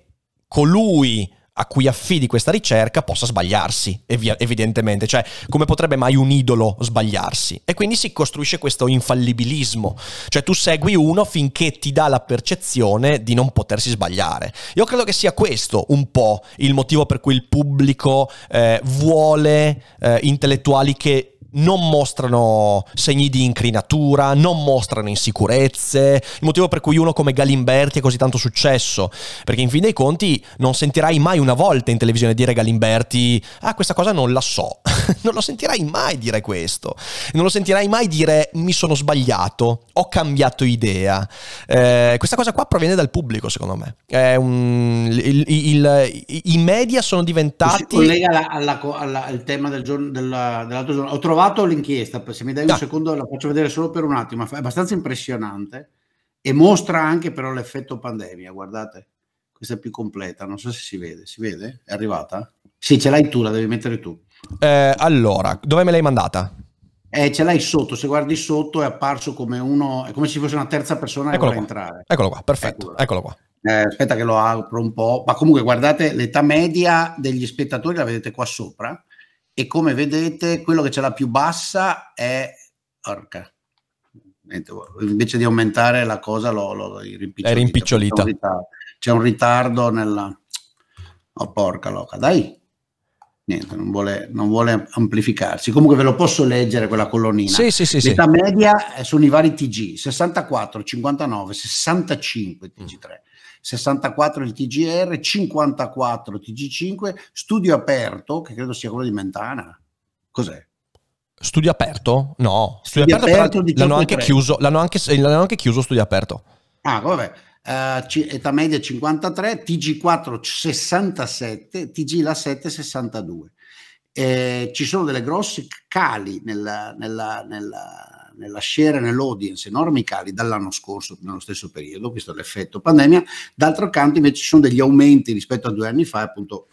colui a cui affidi questa ricerca possa sbagliarsi, evidentemente. Cioè, come potrebbe mai un idolo sbagliarsi? E quindi si costruisce questo infallibilismo. Cioè, tu segui uno finché ti dà la percezione di non potersi sbagliare. Io credo che sia questo un po' il motivo per cui il pubblico eh, vuole eh, intellettuali che non mostrano segni di incrinatura, non mostrano insicurezze, il motivo per cui uno come Galimberti è così tanto successo, perché in fin dei conti non sentirai mai una volta in televisione dire Galimberti, ah questa cosa non la so, <laughs> <laughs> non lo sentirai mai dire questo, non lo sentirai mai dire mi sono sbagliato, ho cambiato idea, eh, questa cosa qua proviene dal pubblico secondo me, un, il, il, i media sono diventati... Si collega alla, alla, alla, al tema del giorno, della, dell'altro giorno, ho trovato trovato l'inchiesta, se mi dai un no. secondo la faccio vedere solo per un attimo, è abbastanza impressionante e mostra anche però l'effetto pandemia, guardate, questa è più completa, non so se si vede, si vede? È arrivata? Sì, ce l'hai tu, la devi mettere tu. Eh, allora, dove me l'hai mandata? Eh, ce l'hai sotto, se guardi sotto è apparso come uno, è come se fosse una terza persona eccolo che vuole entrare. Eccolo qua, perfetto, eccolo, eccolo qua. Eh, aspetta che lo apro un po', ma comunque guardate l'età media degli spettatori, la vedete qua sopra, e come vedete quello che c'è la più bassa è orca invece di aumentare la cosa l'ho, l'ho rimpicciolita. È rimpicciolita. C'è un ritardo, c'è un ritardo nella... Oh porca loca, dai! Niente, non vuole, non vuole, amplificarsi. Comunque ve lo posso leggere quella colonnina. Sì, sì, sì. L'età sì. media sono i vari TG, 64, 59, 65 TG3. 64 il TGR, 54 TG5, studio aperto, che credo sia quello di Mentana. Cos'è? Studio aperto? No, studio, Studio aperto, aperto, però l'hanno anche 18,3. chiuso, l'hanno anche, l'hanno anche chiuso studio aperto. Ah, vabbè. Eh, ci- età media 53, TG4 67, TG la 7 62. Eh, ci sono delle grossi cali nella, nella, nella, nella share nell'audience, enormi cali dall'anno scorso, nello stesso periodo, questo è l'effetto pandemia. D'altro canto invece ci sono degli aumenti rispetto a due anni fa, appunto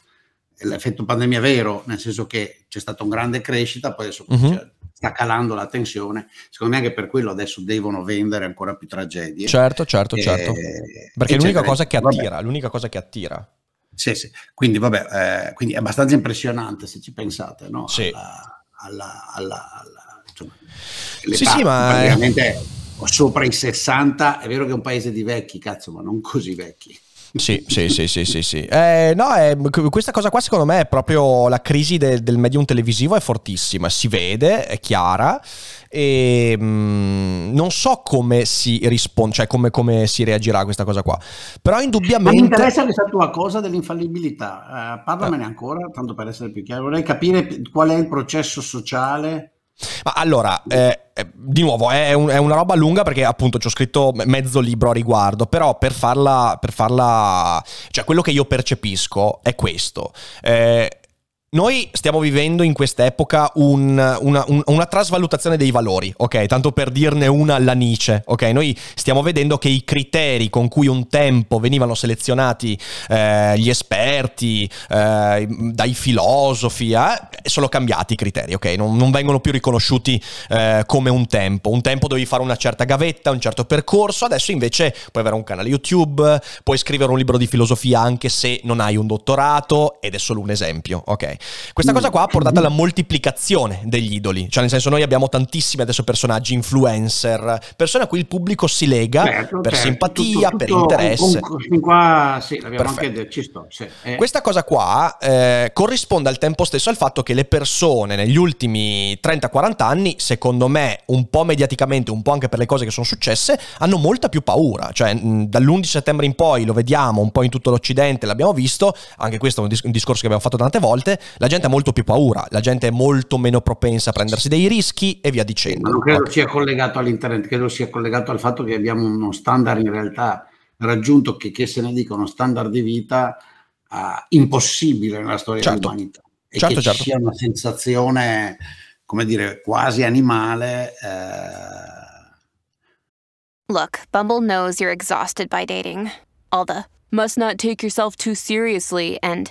l'effetto pandemia vero, nel senso che c'è stata una grande crescita, poi adesso cioè, sta calando la tensione. Secondo me anche per quello adesso devono vendere ancora più tragedie. Certo, certo, certo. Eh, Perché è l'unica cosa che Vabbè. attira, l'unica cosa che attira. Sì, sì. Quindi, vabbè, eh, quindi è abbastanza impressionante se ci pensate, no? Sì. Alla, alla, alla, alla- insomma, Sì, l'età sì, ma- praticamente sopra i 60, è vero che è un paese di vecchi, cazzo, ma non così vecchi. Sì, sì, sì, sì, sì, sì. Eh, no, è- questa cosa qua secondo me è proprio la crisi del, del medium televisivo è fortissima, si vede, è chiara e mm, non so come si risponde, cioè come, come si reagirà a questa cosa qua, però Ma mi indubbiamente... interessa questa tua cosa dell'infallibilità. Eh, parlamene ancora, tanto per essere più chiaro. Vorrei capire qual è il processo sociale. Ma allora, eh, eh, di nuovo, è, un- è una roba lunga perché appunto ci ho scritto me- mezzo libro a riguardo, però per farla, per farla, cioè quello che io percepisco è questo. Eh, noi stiamo vivendo in quest'epoca un- una, un- una trasvalutazione dei valori, ok? Tanto per dirne una alla Nietzsche, ok? Noi stiamo vedendo che i criteri con cui un tempo venivano selezionati eh, gli esperti, eh, dai filosofi, eh, sono cambiati i criteri, ok? Non, non vengono più riconosciuti eh, come un tempo. Un tempo dovevi fare una certa gavetta, un certo percorso, adesso invece puoi avere un canale YouTube, puoi scrivere un libro di filosofia anche se non hai un dottorato, ed è solo un esempio, ok? Questa cosa qua ha portato alla moltiplicazione degli idoli, cioè nel senso noi abbiamo tantissimi adesso personaggi influencer, persone a cui il pubblico si lega Certo, per certo, simpatia, tutto- per tutto- interesse. con- con- fin qua, sì, l'abbiamo Perfetto. anche detto, ci sto. sì. Eh, Questa cosa qua eh, corrisponde al tempo stesso al fatto che le persone negli ultimi 30-40 anni, secondo me, un po' mediaticamente, un po' anche per le cose che sono successe, hanno molta più paura. Cioè, mh, dall'11 settembre in poi lo vediamo un po' in tutto l'Occidente, l'abbiamo visto, anche questo è un, dis- un discorso che abbiamo fatto tante volte, la gente ha molto più paura, la gente è molto meno propensa a prendersi dei rischi e via Ma dicendo. non credo sia collegato all'internet, credo sia collegato al fatto che abbiamo uno standard in realtà raggiunto che, che se ne dica uno standard di vita ah, impossibile nella storia Certo. dell'umanità e Certo, che certo. ci sia una sensazione, come dire, quasi animale. eh, Look, Bumble knows you're exhausted by dating. All the must not take yourself too seriously and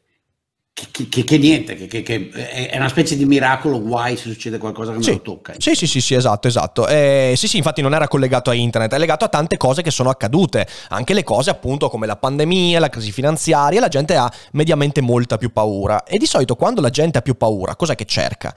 che, che- che- niente, che, che- che è una specie di miracolo, guai se succede qualcosa che me Sì. lo tocca. Sì, sì, sì, sì, esatto, esatto. Eh, sì, sì, infatti non era collegato a internet, è legato a tante cose che sono accadute, anche le cose appunto come la pandemia, la crisi finanziaria, la gente ha mediamente molta più paura e di solito quando la gente ha più paura, cos'è che cerca?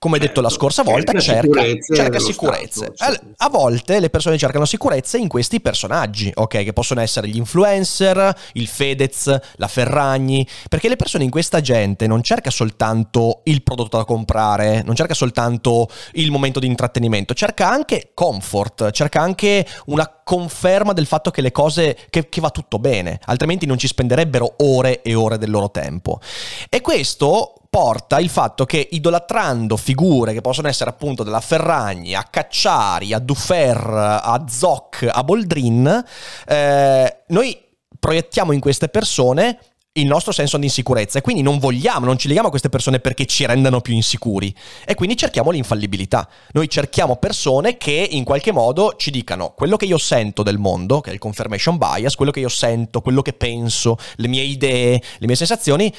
Come detto la Certo, scorsa volta, cerca sicurezze cerca sicurezze. Stato. A volte le persone cercano sicurezze in questi personaggi, ok? Che possono essere gli influencer, il Fedez, la Ferragni, perché le persone in questa gente non cerca soltanto il prodotto da comprare, non cerca soltanto il momento di intrattenimento, cerca anche comfort, cerca anche una conferma del fatto che le cose, che, che va tutto bene, altrimenti non ci spenderebbero ore e ore del loro tempo. E questo porta il fatto che idolatrando figure che possono essere appunto della Ferragni a Cacciari, a Dufer, a Zoc, a Boldrin, eh, noi proiettiamo in queste persone il nostro senso di insicurezza e quindi non vogliamo, non ci leghiamo a queste persone perché ci rendano più insicuri e quindi cerchiamo l'infallibilità. Noi cerchiamo persone che in qualche modo ci dicano quello che io sento del mondo, che è il confirmation bias, quello che io sento, quello che penso, le mie idee, le mie sensazioni,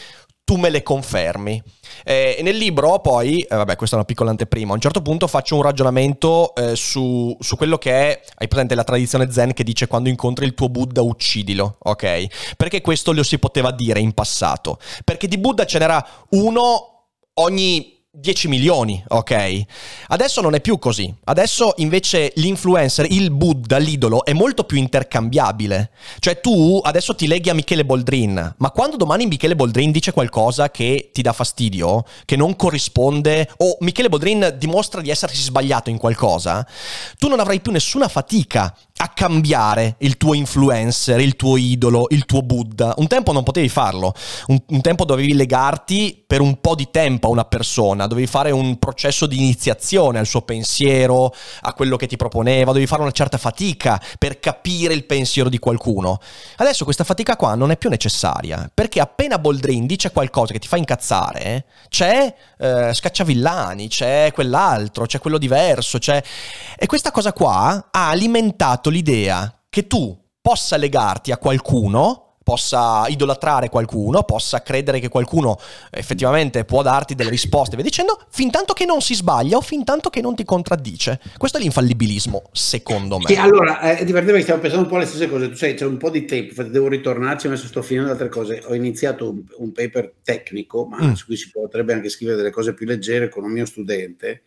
tu me le confermi. Eh, nel libro poi, eh, vabbè questa è una piccola anteprima, a un certo punto faccio un ragionamento eh, su, su, quello che è, hai presente la tradizione zen che dice quando incontri il tuo Buddha uccidilo, ok? Perché questo lo si poteva dire in passato? Perché di Buddha ce n'era uno ogni 10 milioni, ok? Adesso non è più così. Adesso invece l'influencer, il Buddha, l'idolo, è molto più intercambiabile. Cioè tu adesso ti leghi a Michele Boldrin, ma quando domani Michele Boldrin dice qualcosa che ti dà fastidio, che non corrisponde, o Michele Boldrin dimostra di essersi sbagliato in qualcosa, tu non avrai più nessuna fatica a cambiare il tuo influencer, il tuo idolo, il tuo Buddha. Un tempo non potevi farlo, un, un, tempo dovevi legarti per un po' di tempo a una persona, dovevi fare un processo di iniziazione al suo pensiero, a quello che ti proponeva, dovevi fare una certa fatica per capire il pensiero di qualcuno. Adesso questa fatica qua non è più necessaria, perché appena Boldrin dice qualcosa che ti fa incazzare, c'è eh, Scacciavillani, c'è quell'altro, c'è quello diverso, c'è... E questa cosa qua ha alimentato l'idea che tu possa legarti a qualcuno possa idolatrare qualcuno, possa credere che qualcuno effettivamente può darti delle risposte, via dicendo, fin tanto che non si sbaglia o fin tanto che non ti contraddice. Questo è l'infallibilismo, secondo me. Sì, allora, eh, è divertente perché stiamo pensando un po' alle stesse cose. Tu sai, c'è un po' di tempo, devo ritornarci, adesso sto finendo altre cose. Ho iniziato un, un paper tecnico, ma mm. su cui si potrebbe anche scrivere delle cose più leggere con un mio studente,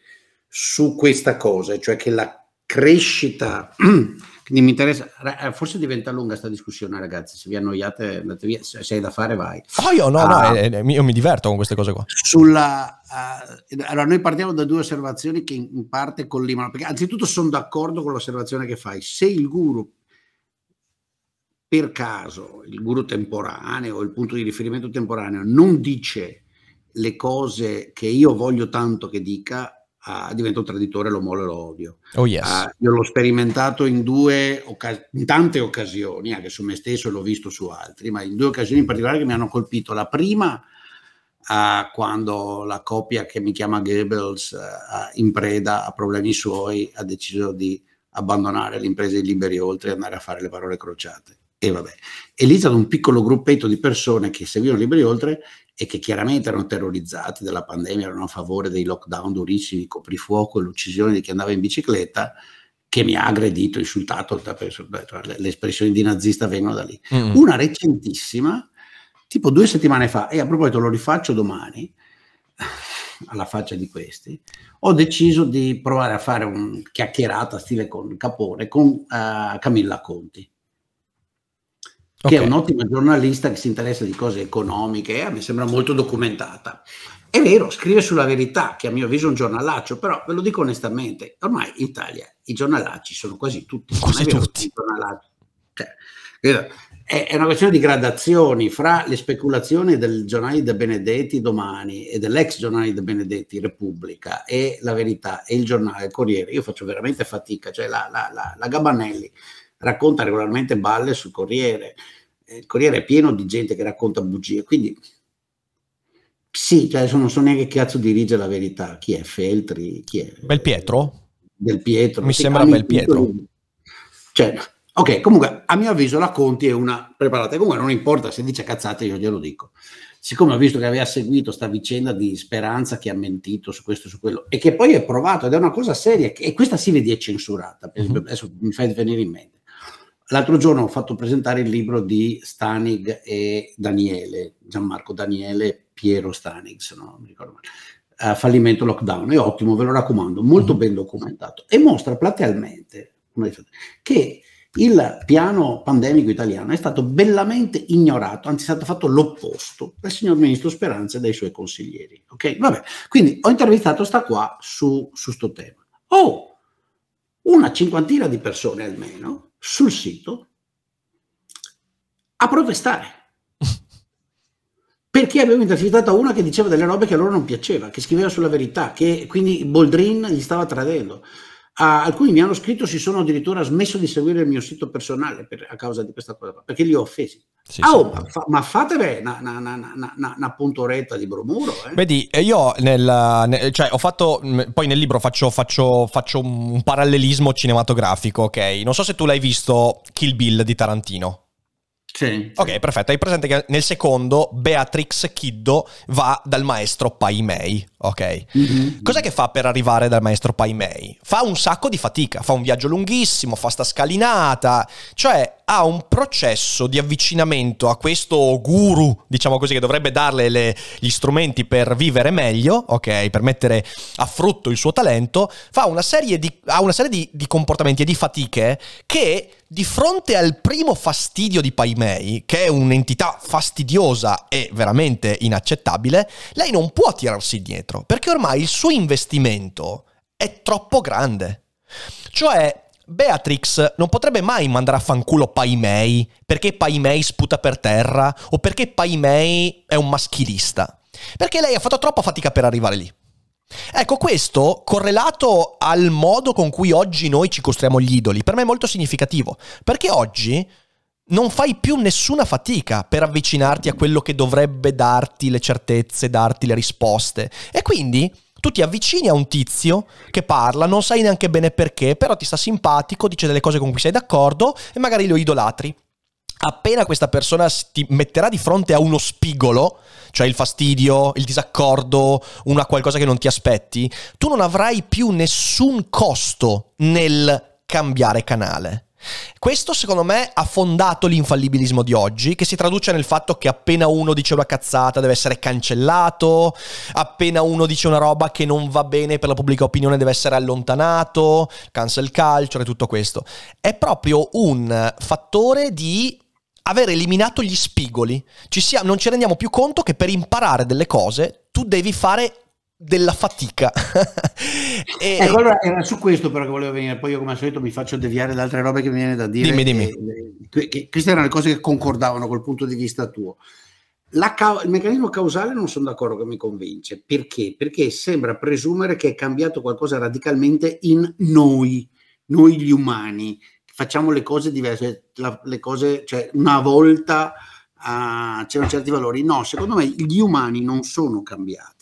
su questa cosa, cioè che la crescita <clears throat> Quindi mi interessa, eh, forse diventa lunga questa discussione, ragazzi. Se vi annoiate, andate via. Se hai da fare, vai. Oh, io no, uh, no, ah. eh, eh, io mi diverto con queste cose qua. Sulla, uh, allora, noi partiamo da due osservazioni che in, in parte collimano. Perché, anzitutto, sono d'accordo con l'osservazione che fai. Se il guru, per caso, il guru temporaneo, il punto di riferimento temporaneo, non dice le cose che io voglio tanto che dica, uh, divento un traditore, lo molo e lo odio. Oh yes. uh, io l'ho sperimentato in, due, in tante occasioni, anche su me stesso e l'ho visto su altri, ma in due occasioni in particolare che mi hanno colpito. La prima, uh, quando la coppia che mi chiama Goebbels, in preda a problemi suoi, ha deciso di abbandonare l'impresa di Liberi Oltre e andare a fare le parole crociate. E vabbè. E lì è stato un piccolo gruppetto di persone che seguivano Liberi Oltre e che chiaramente erano terrorizzati dalla pandemia, erano a favore dei lockdown durissimi, coprifuoco e l'uccisione di chi andava in bicicletta, che mi ha aggredito, insultato, le espressioni di nazista vengono da lì. Mm. Una recentissima, tipo due settimane fa, e a proposito lo rifaccio domani, <laughs> alla faccia di questi, ho deciso di provare a fare un chiacchierata stile con Capone con uh, Camilla Conti che okay. è un'ottima giornalista che si interessa di cose economiche a me sembra molto documentata. È vero, scrive sulla verità, che a mio avviso è un giornalaccio, però ve lo dico onestamente, ormai in Italia i giornalacci sono quasi tutti. Quasi tutti. Cioè, è una questione di gradazioni fra le speculazioni del giornale De Benedetti domani e dell'ex giornale De Benedetti Repubblica e la verità e il giornale il Corriere. Io faccio veramente fatica, cioè la, la, la, la Gabanelli racconta regolarmente balle sul Corriere. Eh, il Corriere è pieno di gente che racconta bugie, quindi sì, cioè adesso non so neanche che cazzo dirige la verità. Chi è Feltri? Chi è? Belpietro? Del Pietro. Mi sembra Belpietro. Cioè, ok, comunque a mio avviso la Conti è una preparata. Comunque non importa se dice cazzate, io glielo dico. Siccome ho visto che aveva seguito sta vicenda di Speranza che ha mentito su questo e su quello e che poi è provato ed è una cosa seria e questa si vede è censurata. Mm-hmm. Adesso mi fai venire in mente. L'altro giorno ho fatto presentare il libro di Stanig e Daniele, Gianmarco Daniele Piero Stanig, se no mi ricordo male. Uh, fallimento lockdown, è ottimo, ve lo raccomando, molto ben documentato e mostra platealmente che il piano pandemico italiano è stato bellamente ignorato, anzi è stato fatto l'opposto dal signor ministro Speranza e dai suoi consiglieri. Ok, vabbè, quindi ho intervistato sta qua su questo tema. Oh, una cinquantina di persone almeno sul sito a protestare. <laughs> Perché avevo intervistato una che diceva delle robe che a loro non piaceva, che scriveva sulla verità, che quindi Boldrin gli stava tradendo. Uh, alcuni mi hanno scritto, si sono addirittura smesso di seguire il mio sito personale per, a causa di questa cosa, perché li ho offesi. Sì, ah, oh, ma, fa, ma, fateve una, una, una, una, puntoretta di bromuro. Eh? Vedi, io nel, nel, cioè, ho fatto, poi nel libro faccio, faccio, faccio un parallelismo cinematografico, ok? Non so se tu l'hai visto Kill Bill di Tarantino. Sì, ok, perfetto. Hai presente che nel secondo Beatrix Kiddo va dal maestro Pai Mei, ok? Mm-hmm. Cos'è che fa per arrivare dal maestro Pai Mei? Fa un sacco di fatica, fa un viaggio lunghissimo, fa sta scalinata, cioè ha un processo di avvicinamento a questo guru, diciamo così, che dovrebbe darle le, gli strumenti per vivere meglio, ok? Per mettere a frutto il suo talento, fa una serie di, ha una serie di, di comportamenti e di fatiche che di fronte al primo fastidio di Pai Mei, che è un'entità fastidiosa e veramente inaccettabile, lei non può tirarsi indietro, perché ormai il suo investimento è troppo grande. Cioè, Beatrix non potrebbe mai mandare a fanculo Pai Mei perché Pai Mei sputa per terra o perché Pai Mei è un maschilista. Perché lei ha fatto troppa fatica per arrivare lì. Ecco, questo correlato al modo con cui oggi noi ci costruiamo gli idoli, per me è molto significativo, perché oggi non fai più nessuna fatica per avvicinarti a quello che dovrebbe darti le certezze, darti le risposte. E quindi tu ti avvicini a un tizio che parla, non sai neanche bene perché, però ti sta simpatico, dice delle cose con cui sei d'accordo e magari lo idolatri. Appena questa persona ti metterà di fronte a uno spigolo, cioè il fastidio, il disaccordo, una qualcosa che non ti aspetti, tu non avrai più nessun costo nel cambiare canale. Questo secondo me ha fondato l'infallibilismo di oggi, che si traduce nel fatto che appena uno dice una cazzata deve essere cancellato, appena uno dice una roba che non va bene per la pubblica opinione deve essere allontanato, cancel culture e tutto questo. È proprio un fattore di aver eliminato gli spigoli. Ci sia, non ci rendiamo più conto che per imparare delle cose tu devi fare della fatica. <laughs> e, ecco, allora era su questo però che volevo venire, poi io come al solito mi faccio deviare da altre robe che mi viene da dire. Dimmi, dimmi. Che, che queste erano le cose che concordavano col punto di vista tuo. La, il meccanismo causale non sono d'accordo che mi convince. Perché? Perché sembra presumere che è cambiato qualcosa radicalmente in noi, noi gli umani. Facciamo le cose diverse, la, le cose, cioè una volta uh, c'erano certi valori. No, secondo me gli umani non sono cambiati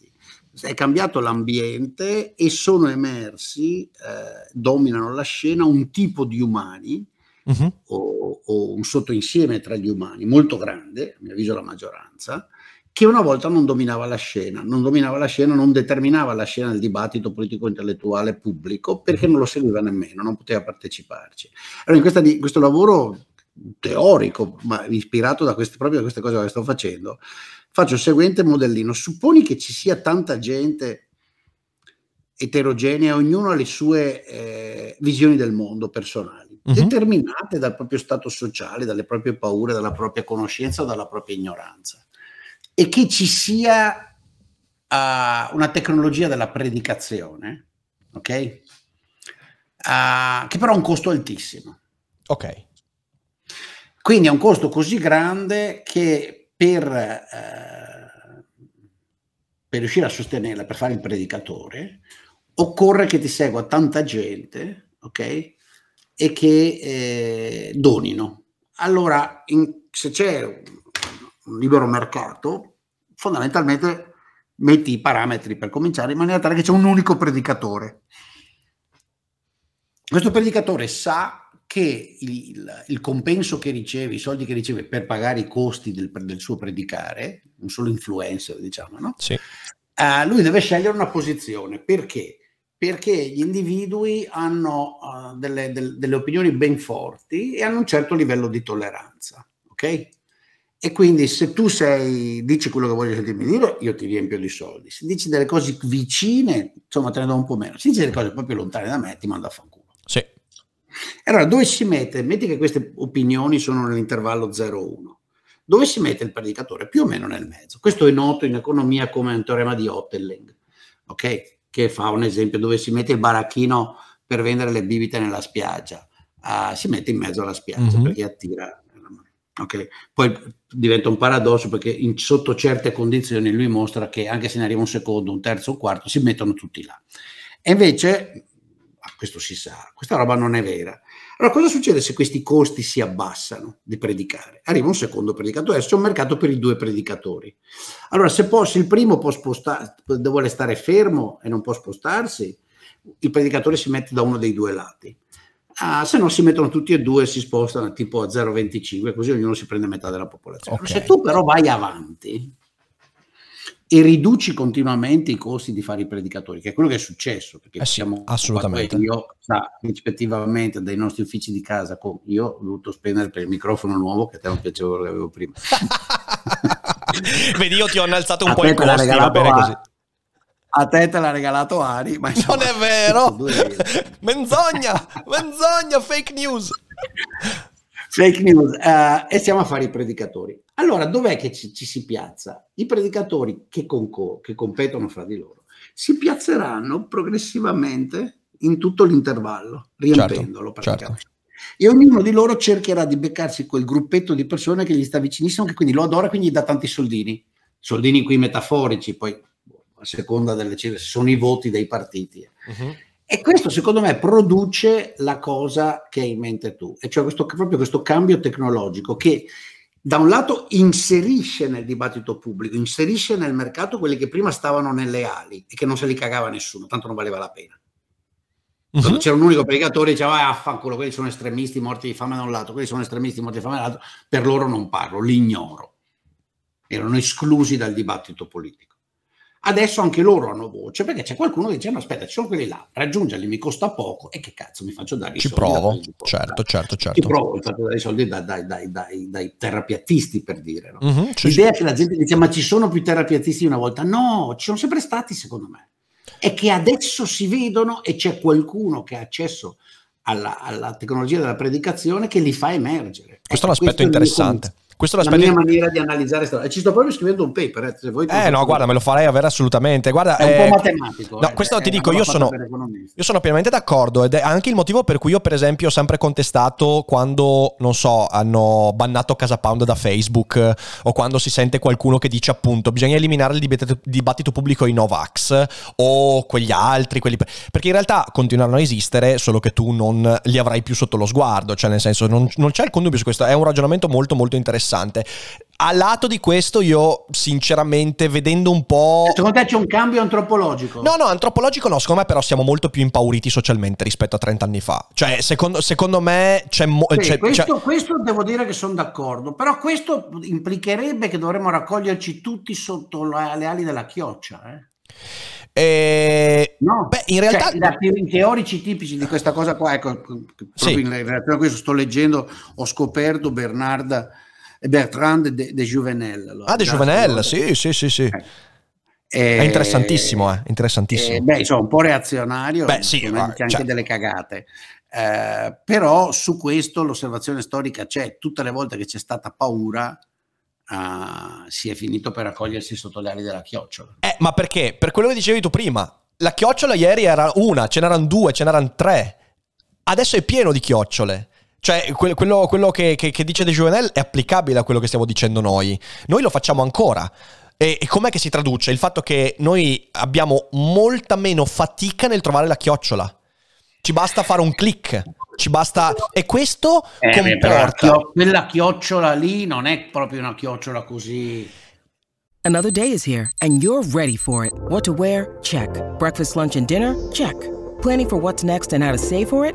è cambiato l'ambiente e sono emersi, eh, dominano la scena un tipo di umani uh-huh. o, o, un sottoinsieme tra gli umani molto grande, a mio avviso la maggioranza, che una volta non dominava la scena, non dominava la scena, non determinava la scena del dibattito politico-intellettuale pubblico perché non lo seguiva nemmeno, non poteva parteciparci. Allora in, questa, questo lavoro teorico, ma ispirato da queste, proprio da queste cose che sto facendo, faccio il seguente modellino. Supponi che ci sia tanta gente eterogenea, ognuno ha le sue eh, visioni del mondo personali, uh-huh. determinate dal proprio stato sociale, dalle proprie paure, dalla propria conoscenza o dalla propria ignoranza. E che ci sia uh, una tecnologia della predicazione, ok? Uh, che però ha un costo altissimo. Ok. Quindi ha un costo così grande che per, eh, per riuscire a sostenerla, per fare il predicatore, occorre che ti segua tanta gente, ok? E che eh, donino. Allora, in, se c'è un libero mercato, fondamentalmente metti i parametri per cominciare in maniera tale che c'è un unico predicatore. Questo predicatore sa che il, il, compenso che riceve, i soldi che riceve per pagare i costi del, del suo predicare, un solo influencer, diciamo, no? Sì. Uh, lui deve scegliere una posizione. Perché? Perché gli individui hanno uh, delle, del, delle opinioni ben forti e hanno un certo livello di tolleranza, ok? E quindi se tu sei, dici quello che voglio sentirmi dire, io ti riempio di soldi. Se dici delle cose vicine, insomma, te ne do un po' meno. Se dici delle cose proprio lontane da me, ti mando a fanculo. Sì. Allora, dove si mette? Metti che queste opinioni sono nell'intervallo 0-1. Dove si mette il predicatore? Più o meno nel mezzo. Questo è noto in economia come un teorema di Hottelling, ok? Che fa un esempio dove si mette il baracchino per vendere le bibite nella spiaggia. Uh, si mette in mezzo alla spiaggia mm-hmm. perché attira. Okay. Poi diventa un paradosso perché in, sotto certe condizioni lui mostra che anche se ne arriva un secondo, un terzo, un quarto, si mettono tutti là. E invece questo si sa, questa roba non è vera. Allora cosa succede se questi costi si abbassano di predicare? Arriva un secondo predicatore, c'è un mercato per i due predicatori. Allora se, può, se il primo può spostare, vuole stare fermo e non può spostarsi, il predicatore si mette da uno dei due lati. Ah, se no si mettono tutti e due e si spostano tipo a 0,25, così ognuno si prende metà della popolazione. Okay. Se tu però vai avanti e riduci continuamente i costi di fare i predicatori, che è quello che è successo, perché eh sì, siamo assolutamente. Io, sa, rispettivamente dai nostri uffici di casa, io ho dovuto spendere per il microfono nuovo, che a te non piaceva quello che avevo prima. <laughs> Vedi, io ti ho innalzato un a po' i costi, va bene così. A te te l'ha regalato Ari, ma insomma, non è vero. <laughs> menzogna, menzogna, fake news. Fake news. Uh, e siamo a fare i predicatori. Allora, dov'è che ci, ci si piazza? I predicatori che, concor- che competono fra di loro si piazzeranno progressivamente in tutto l'intervallo, riempendolo certo, praticamente. Certo. E ognuno di loro cercherà di beccarsi quel gruppetto di persone che gli sta vicinissimo, che quindi lo adora, quindi gli dà tanti soldini. Soldini qui metaforici, poi a seconda delle cifre, sono i voti dei partiti. Uh-huh. E questo secondo me produce la cosa che hai in mente tu, e cioè questo, proprio questo cambio tecnologico che da un lato inserisce nel dibattito pubblico, inserisce nel mercato quelli che prima stavano nelle ali e che non se li cagava nessuno, tanto non valeva la pena. Uh-huh. C'era un unico predicatore diceva ah, affanculo, quelli sono estremisti morti di fame da un lato, quelli sono estremisti morti di fame dall'altro, per loro non parlo, li ignoro. Erano esclusi dal dibattito politico. Adesso anche loro hanno voce perché c'è qualcuno che dice: No, aspetta, ci sono quelli là, raggiungerli mi costa poco e che cazzo mi faccio dare i Ci soldi? provo, certo, certo, certo. Ci provo, mi faccio dare i soldi dai, dai, dai, dai, dai terapiattisti per dire. No? Mm-hmm, L'idea che la gente dice: Ma ci sono più terapiattisti di una volta? No, ci sono sempre stati, secondo me. È che adesso si vedono e c'è qualcuno che ha accesso alla, alla tecnologia della predicazione che li fa emergere. Questo ecco, è un aspetto interessante. Questo la mia maniera di analizzare storia. Ci sto proprio scrivendo un paper. Eh, se vuoi eh no, guarda, me lo farei avere assolutamente. Guarda, è un eh, po' matematico. No, eh, questo ti dico, io sono, io sono pienamente d'accordo ed è anche il motivo per cui io, per esempio, ho sempre contestato quando, non so, hanno bannato Casa Pound da Facebook o quando si sente qualcuno che dice appunto bisogna eliminare il dibattito, dibattito pubblico ai Novax o quegli altri, quelli... perché in realtà continueranno a esistere, solo che tu non li avrai più sotto lo sguardo, cioè nel senso non, non c'è il connubio su questo, è un ragionamento molto molto interessante interessante. A lato di questo, io sinceramente, vedendo un po'. Secondo te c'è un cambio antropologico? No, no, antropologico no. Secondo me, però, siamo molto più impauriti socialmente rispetto a 30 anni fa. Cioè, secondo, secondo me c'è. Mo- sì, c'è, questo, c'è... questo, devo dire che sono d'accordo. Però questo implicherebbe che dovremmo raccoglierci tutti sotto le ali della chioccia. Eh? Eh, no, beh, in realtà cioè, i teorici tipici di questa cosa qua, ecco, proprio sì. in relazione a questo sto leggendo, ho scoperto Bernarda Bertrand de, de Juvenel. Allora, ah, de Juvenel, sì, sì, sì, sì. Eh, è interessantissimo, eh, interessantissimo. Eh, beh, insomma, un po' reazionario, beh, sì, ma, anche cioè... delle cagate. Eh, però su questo l'osservazione storica c'è, tutte le volte che c'è stata paura uh, si è finito per raccogliersi sotto le ali della chiocciola. Eh, ma perché? Per quello che dicevi tu prima, la chiocciola ieri era una, ce n'erano due, ce n'erano tre, adesso è pieno di chiocciole. Cioè, quello, quello che, che, che, dice De Juvenel è applicabile a quello che stiamo dicendo noi. Noi lo facciamo ancora. E, e com'è che si traduce? Il fatto che noi abbiamo molta meno fatica nel trovare la chiocciola. Ci basta fare un click. Ci basta... E questo eh, comporta... Beh, quella chiocciola lì non è proprio una chiocciola così... Another day is here and you're ready for it. What to wear? Check. Breakfast, lunch and dinner? Check. Planning for what's next and how to save for it?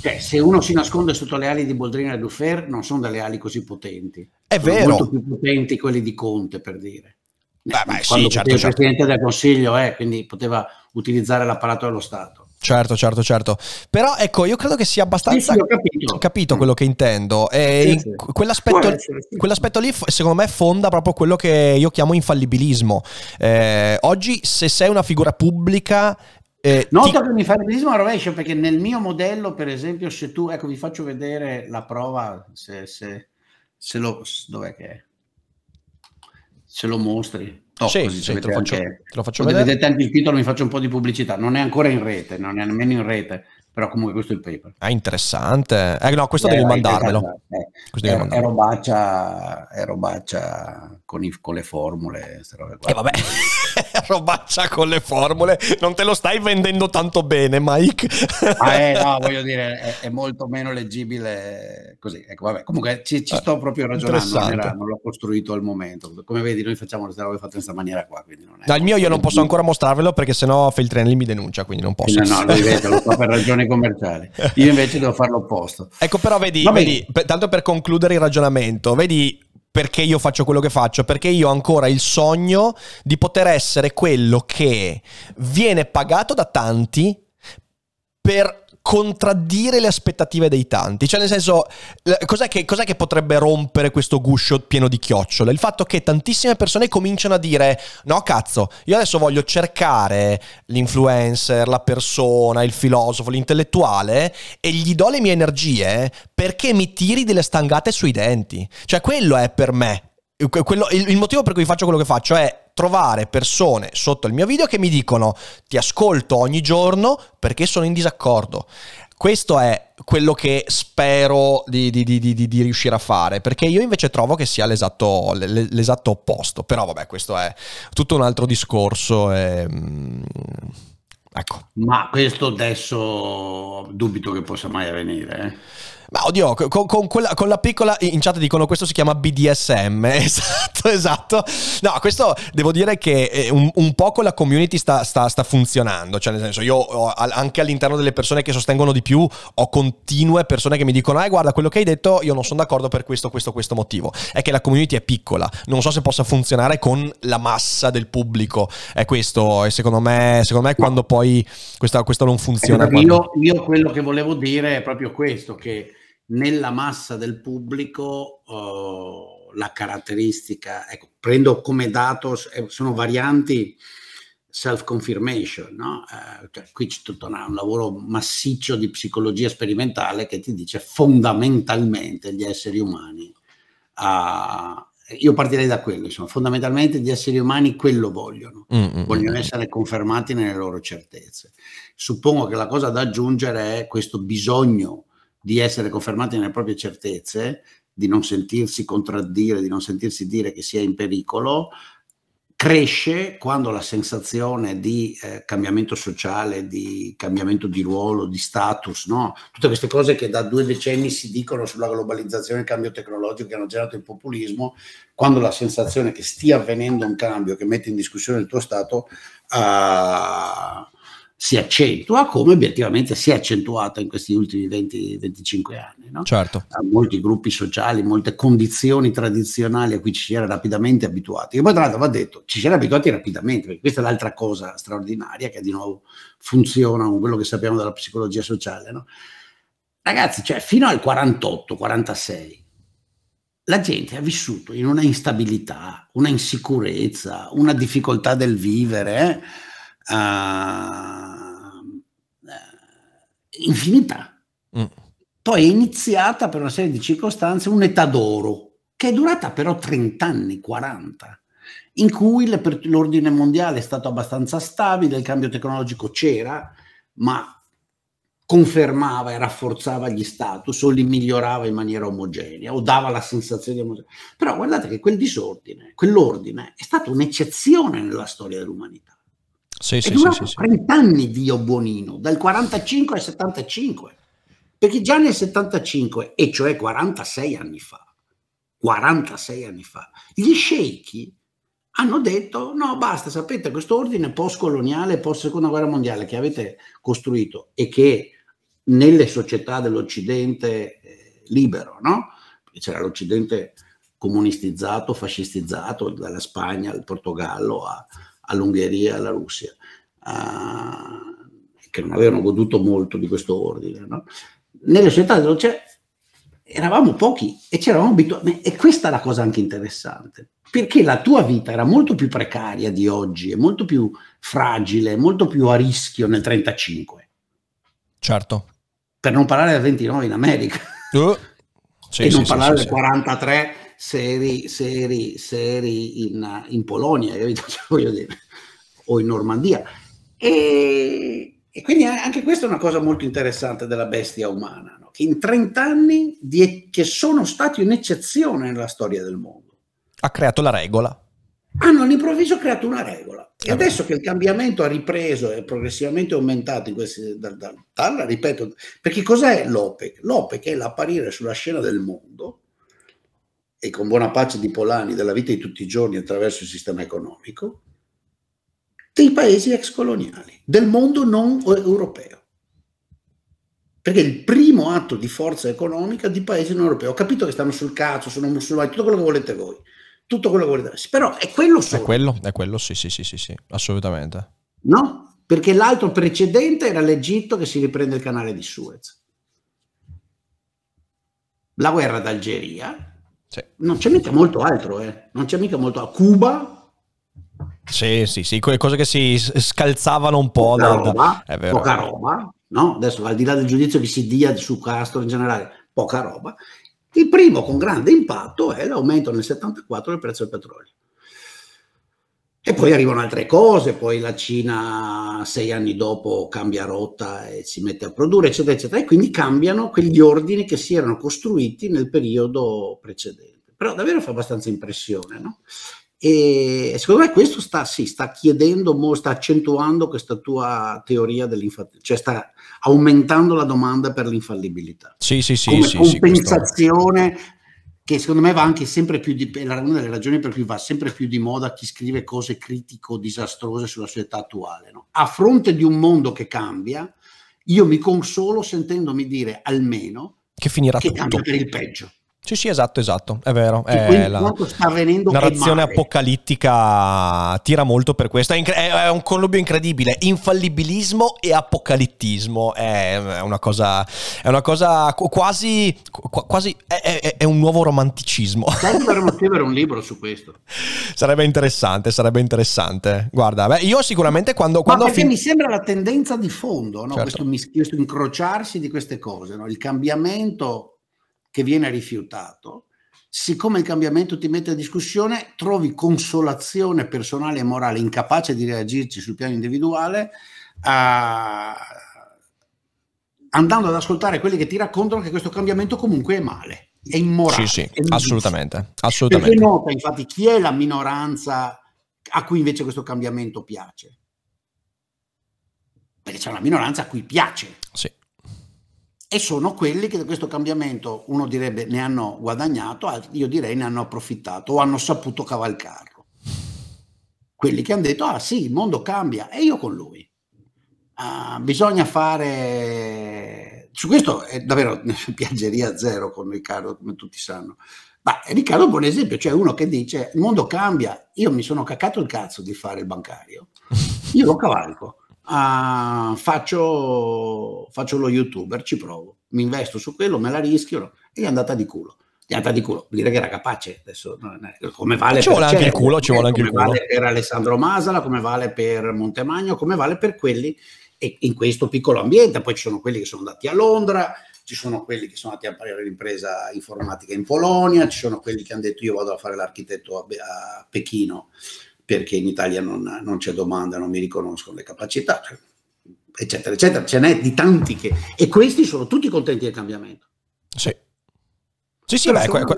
Cioè, se uno si nasconde sotto le ali di Boldrina e Dufer, non sono delle ali così potenti. È sono vero. molto più potenti quelli di Conte, per dire. Beh, beh, sì, certo, il certo. Presidente del Consiglio, eh, quindi poteva utilizzare l'apparato dello Stato. Certo, certo, certo. Però ecco, io credo che sia abbastanza... Sì, ho capito. Capito quello che intendo. E sì, sì. Quell'aspetto, essere, quell'aspetto, lì, secondo me, fonda proprio quello che io chiamo infallibilismo. Eh, oggi, se sei una figura pubblica eh, Nota ti... che mi fa il rovescio perché nel mio modello, per esempio, se tu, ecco, vi faccio vedere la prova, se, se Se lo, dov'è che è? Se lo mostri. Oh, sì, così sì, te, lo faccio, anche, te lo faccio vedere. vedete anche il titolo, mi faccio un po' di pubblicità. Non è ancora in rete, non è nemmeno in rete, però comunque questo è il paper. È interessante. Eh, no, questo eh, devi mandarmelo. Eh, questo devi mandarmelo. È, robaccia, è robaccia con, i, con le formule. E eh, vabbè. <laughs> robaccia con le formule, non te lo stai vendendo tanto bene, Mike. ah, eh, no, <laughs> voglio dire, è, è, molto meno leggibile così. Ecco, vabbè. Comunque ci, ci sto proprio ragionando, non, era, non, l'ho costruito al momento. Come vedi, noi facciamo queste robe fatte in questa maniera qua. Dal mio io non posso ancora mostrarvelo perché sennò Feltrinelli mi denuncia, quindi non posso. No, no, lo vede, lo fa per <laughs> ragioni commerciali. Io invece devo fare l'opposto. Ecco, però vedi, vedi tanto per concludere il ragionamento, vedi perché io faccio quello che faccio? Perché io ho ancora il sogno di poter essere quello che viene pagato da tanti per contraddire le aspettative dei tanti. Cioè, nel senso, cos'è che, cos'è che, potrebbe rompere questo guscio pieno di chiocciole? Il fatto che tantissime persone cominciano a dire: no, cazzo, io adesso voglio cercare l'influencer, la persona, il filosofo, l'intellettuale e gli do le mie energie perché mi tiri delle stangate sui denti. Cioè, quello è per me. Quello, il, il motivo per cui faccio quello che faccio è trovare persone sotto il mio video che mi dicono ti ascolto ogni giorno perché sono in disaccordo. Questo è quello che spero di, di, di, di, riuscire a fare, perché io invece trovo che sia l'esatto, l'esatto opposto. Però vabbè, questo è tutto un altro discorso. E, mm, ecco. Ma questo adesso dubito che possa mai avvenire. Eh? Ma oddio, con, con, quella, con, la piccola in chat dicono questo si chiama BDSM. <laughs> Esatto, esatto. No, questo devo dire che eh, un, un po' con la community sta, sta, sta, funzionando. Cioè, nel senso, io anche all'interno delle persone che sostengono di più, ho continue persone che mi dicono: Eh, guarda, quello che hai detto, io non sono d'accordo per questo, questo, questo motivo. È che la community è piccola. Non so se possa funzionare con la massa del pubblico. È questo. E secondo me, secondo me quando poi questa, questo non funziona. Io, quando... io quello che volevo dire è proprio questo: che nella massa del pubblico uh, la caratteristica, ecco, prendo come dato, eh, sono varianti self-confirmation, no? eh, cioè, qui c'è tutto una, un lavoro massiccio di psicologia sperimentale che ti dice fondamentalmente gli esseri umani, uh, io partirei da quello, insomma, fondamentalmente gli esseri umani quello vogliono, mm-hmm. vogliono essere confermati nelle loro certezze. Suppongo che la cosa da aggiungere è questo bisogno di essere confermati nelle proprie certezze, di non sentirsi contraddire, di non sentirsi dire che sia in pericolo, cresce quando la sensazione di eh, cambiamento sociale, di cambiamento di ruolo, di status, no? tutte queste cose che da due decenni si dicono sulla globalizzazione il cambio tecnologico che hanno generato il populismo, quando la sensazione che stia avvenendo un cambio che mette in discussione il tuo Stato, uh, si accentua come obiettivamente si è accentuata in questi ultimi 20-25 anni. No? Certo. molti gruppi sociali, molte condizioni tradizionali a cui ci si era rapidamente abituati. E poi tra l'altro va detto, ci si era abituati rapidamente, perché questa è l'altra cosa straordinaria che di nuovo funziona con quello che sappiamo della psicologia sociale. No? Ragazzi, cioè fino al 48-46 la gente ha vissuto in una instabilità, una insicurezza, una difficoltà del vivere. Eh? uh, infinità. Mm. Poi è iniziata per una serie di circostanze un'età d'oro, che è durata però 30 anni, 40, in cui l'ordine mondiale è stato abbastanza stabile, il cambio tecnologico c'era, ma confermava e rafforzava gli status o li migliorava in maniera omogenea o dava la sensazione di omogenea. Però guardate che quel disordine, quell'ordine è stata un'eccezione nella storia dell'umanità. Sì, sì, durato sì, 30 anni Dio Buonino, dal 45 al 75, perché già nel 75, e cioè 46 anni fa, 46 anni fa, gli sceicchi hanno detto no basta, sapete questo ordine post-coloniale, post-seconda guerra mondiale che avete costruito e che nelle società dell'Occidente eh, libero, no? C'era l'Occidente comunistizzato, fascistizzato, dalla Spagna al Portogallo a, all'Ungheria e alla Russia, uh, che non avevano goduto molto di questo ordine. No? Nelle società dell'Occidente eravamo pochi e ci eravamo abituati. E questa è la cosa anche interessante, perché la tua vita era molto più precaria di oggi, è molto più fragile, molto più a rischio nel 35. Certo. Per non parlare del 29 in America. Uh. Sì, e non sì, parlare sì, del sì. 43 seri, seri, seri in, in Polonia, capito? <laughs> Cioè, voglio dire, o in Normandia. E, e quindi anche questa è una cosa molto interessante della bestia umana, no? che in 30 anni, di- che sono stati un'eccezione nella storia del mondo, Ha creato la regola. hanno all'improvviso creato una regola. E adesso che il cambiamento ha ripreso e progressivamente aumentato in questi, dal, dal- dalla- ripeto, perché cos'è l'OPEC? L'OPEC è l'apparire sulla scena del mondo e con buona pace di Polani della vita di tutti i giorni attraverso il sistema economico dei paesi ex coloniali, del mondo non europeo. Perché è il primo atto di forza economica di paesi non europei. Ho capito che stanno sul cazzo, sono musulmani, tutto quello che volete voi. Tutto quello che volete. Però è quello È solo. quello, è quello, sì, sì, sì, sì, sì, assolutamente. No? Perché l'altro precedente era l'Egitto che si riprende il canale di Suez. La guerra d'Algeria. Sì. Non c'è mica molto altro, eh. Non c'è mica molto altro. Cuba, Sì, sì, sì, quelle cose che si scalzavano un po' poca da, roba, è vero. poca roba, no? Adesso al di là del giudizio che si dia su Castro in generale, poca roba. Il primo con grande impatto è l'aumento nel 74 del prezzo del petrolio. E poi arrivano altre cose, poi la Cina sei anni dopo cambia rotta e si mette a produrre, eccetera, eccetera, e quindi cambiano quegli ordini che si erano costruiti nel periodo precedente. Però davvero fa abbastanza impressione, no? E secondo me questo sta, sì, sta chiedendo, mo- sta accentuando questa tua teoria dell'infallibilità, cioè sta aumentando la domanda per l'infallibilità Sì, sì, sì, come sì, sì, compensazione che secondo me va anche sempre più di è una delle ragioni per cui va sempre più di moda chi scrive cose critico disastrose sulla società attuale no? a fronte di un mondo che cambia io mi consolo sentendomi dire almeno che finirà che tutto. cambia per il peggio Sì, sì, esatto, esatto, è vero. che È la narrazione apocalittica tira molto per questo. È, incre- è- un connubio incredibile. Infallibilismo e apocalittismo è, una cosa, è una cosa qu- quasi, qu- quasi è, è- un nuovo romanticismo. Dovremmo <laughs> scrivere un libro su questo sarebbe interessante, sarebbe interessante. Guarda, beh, io sicuramente quando, Ma quando perché fin- mi sembra la tendenza di fondo, no? Certo. questo, questo incrociarsi di queste cose, no? il cambiamento che viene rifiutato, siccome il cambiamento ti mette a discussione, trovi consolazione personale e morale, incapace di reagirci sul piano individuale, a- andando ad ascoltare quelli che ti raccontano che questo cambiamento comunque è male, è immorale. Sì, sì, ingiusto. assolutamente, Perché assolutamente. nota infatti chi è la minoranza a cui invece questo cambiamento piace? Perché c'è una minoranza a cui piace Sì. E sono quelli che da questo cambiamento uno direbbe ne hanno guadagnato, io direi ne hanno approfittato o hanno saputo cavalcarlo. Quelli che hanno detto ah sì, il mondo cambia e io con lui. Ah, bisogna fare su questo è davvero <laughs> piaggeria zero con Riccardo, come tutti sanno. Ma Riccardo è un buon esempio, cioè uno che dice il mondo cambia, io mi sono caccato il cazzo di fare il bancario, io lo cavalco, Ah, faccio, faccio lo youtuber, ci provo, mi investo su quello, me la rischio e è andata di culo. È andata di culo, dire che era capace adesso, come vale Ci per vuole anche il culo, ci vuole anche il come culo. vale per Alessandro Masala, come vale per Montemagno, come vale per quelli e in questo piccolo ambiente. Poi ci sono quelli che sono andati a Londra, ci sono quelli che sono andati a fare l'impresa informatica in Polonia, ci sono quelli che hanno detto io vado a fare l'architetto a, Be- a Pechino perché in Italia non, non c'è domanda, non mi riconoscono le capacità, cioè, eccetera, eccetera. Ce n'è di tanti che... E questi sono tutti contenti del cambiamento. Sì. Sì, sì, beh, que- que-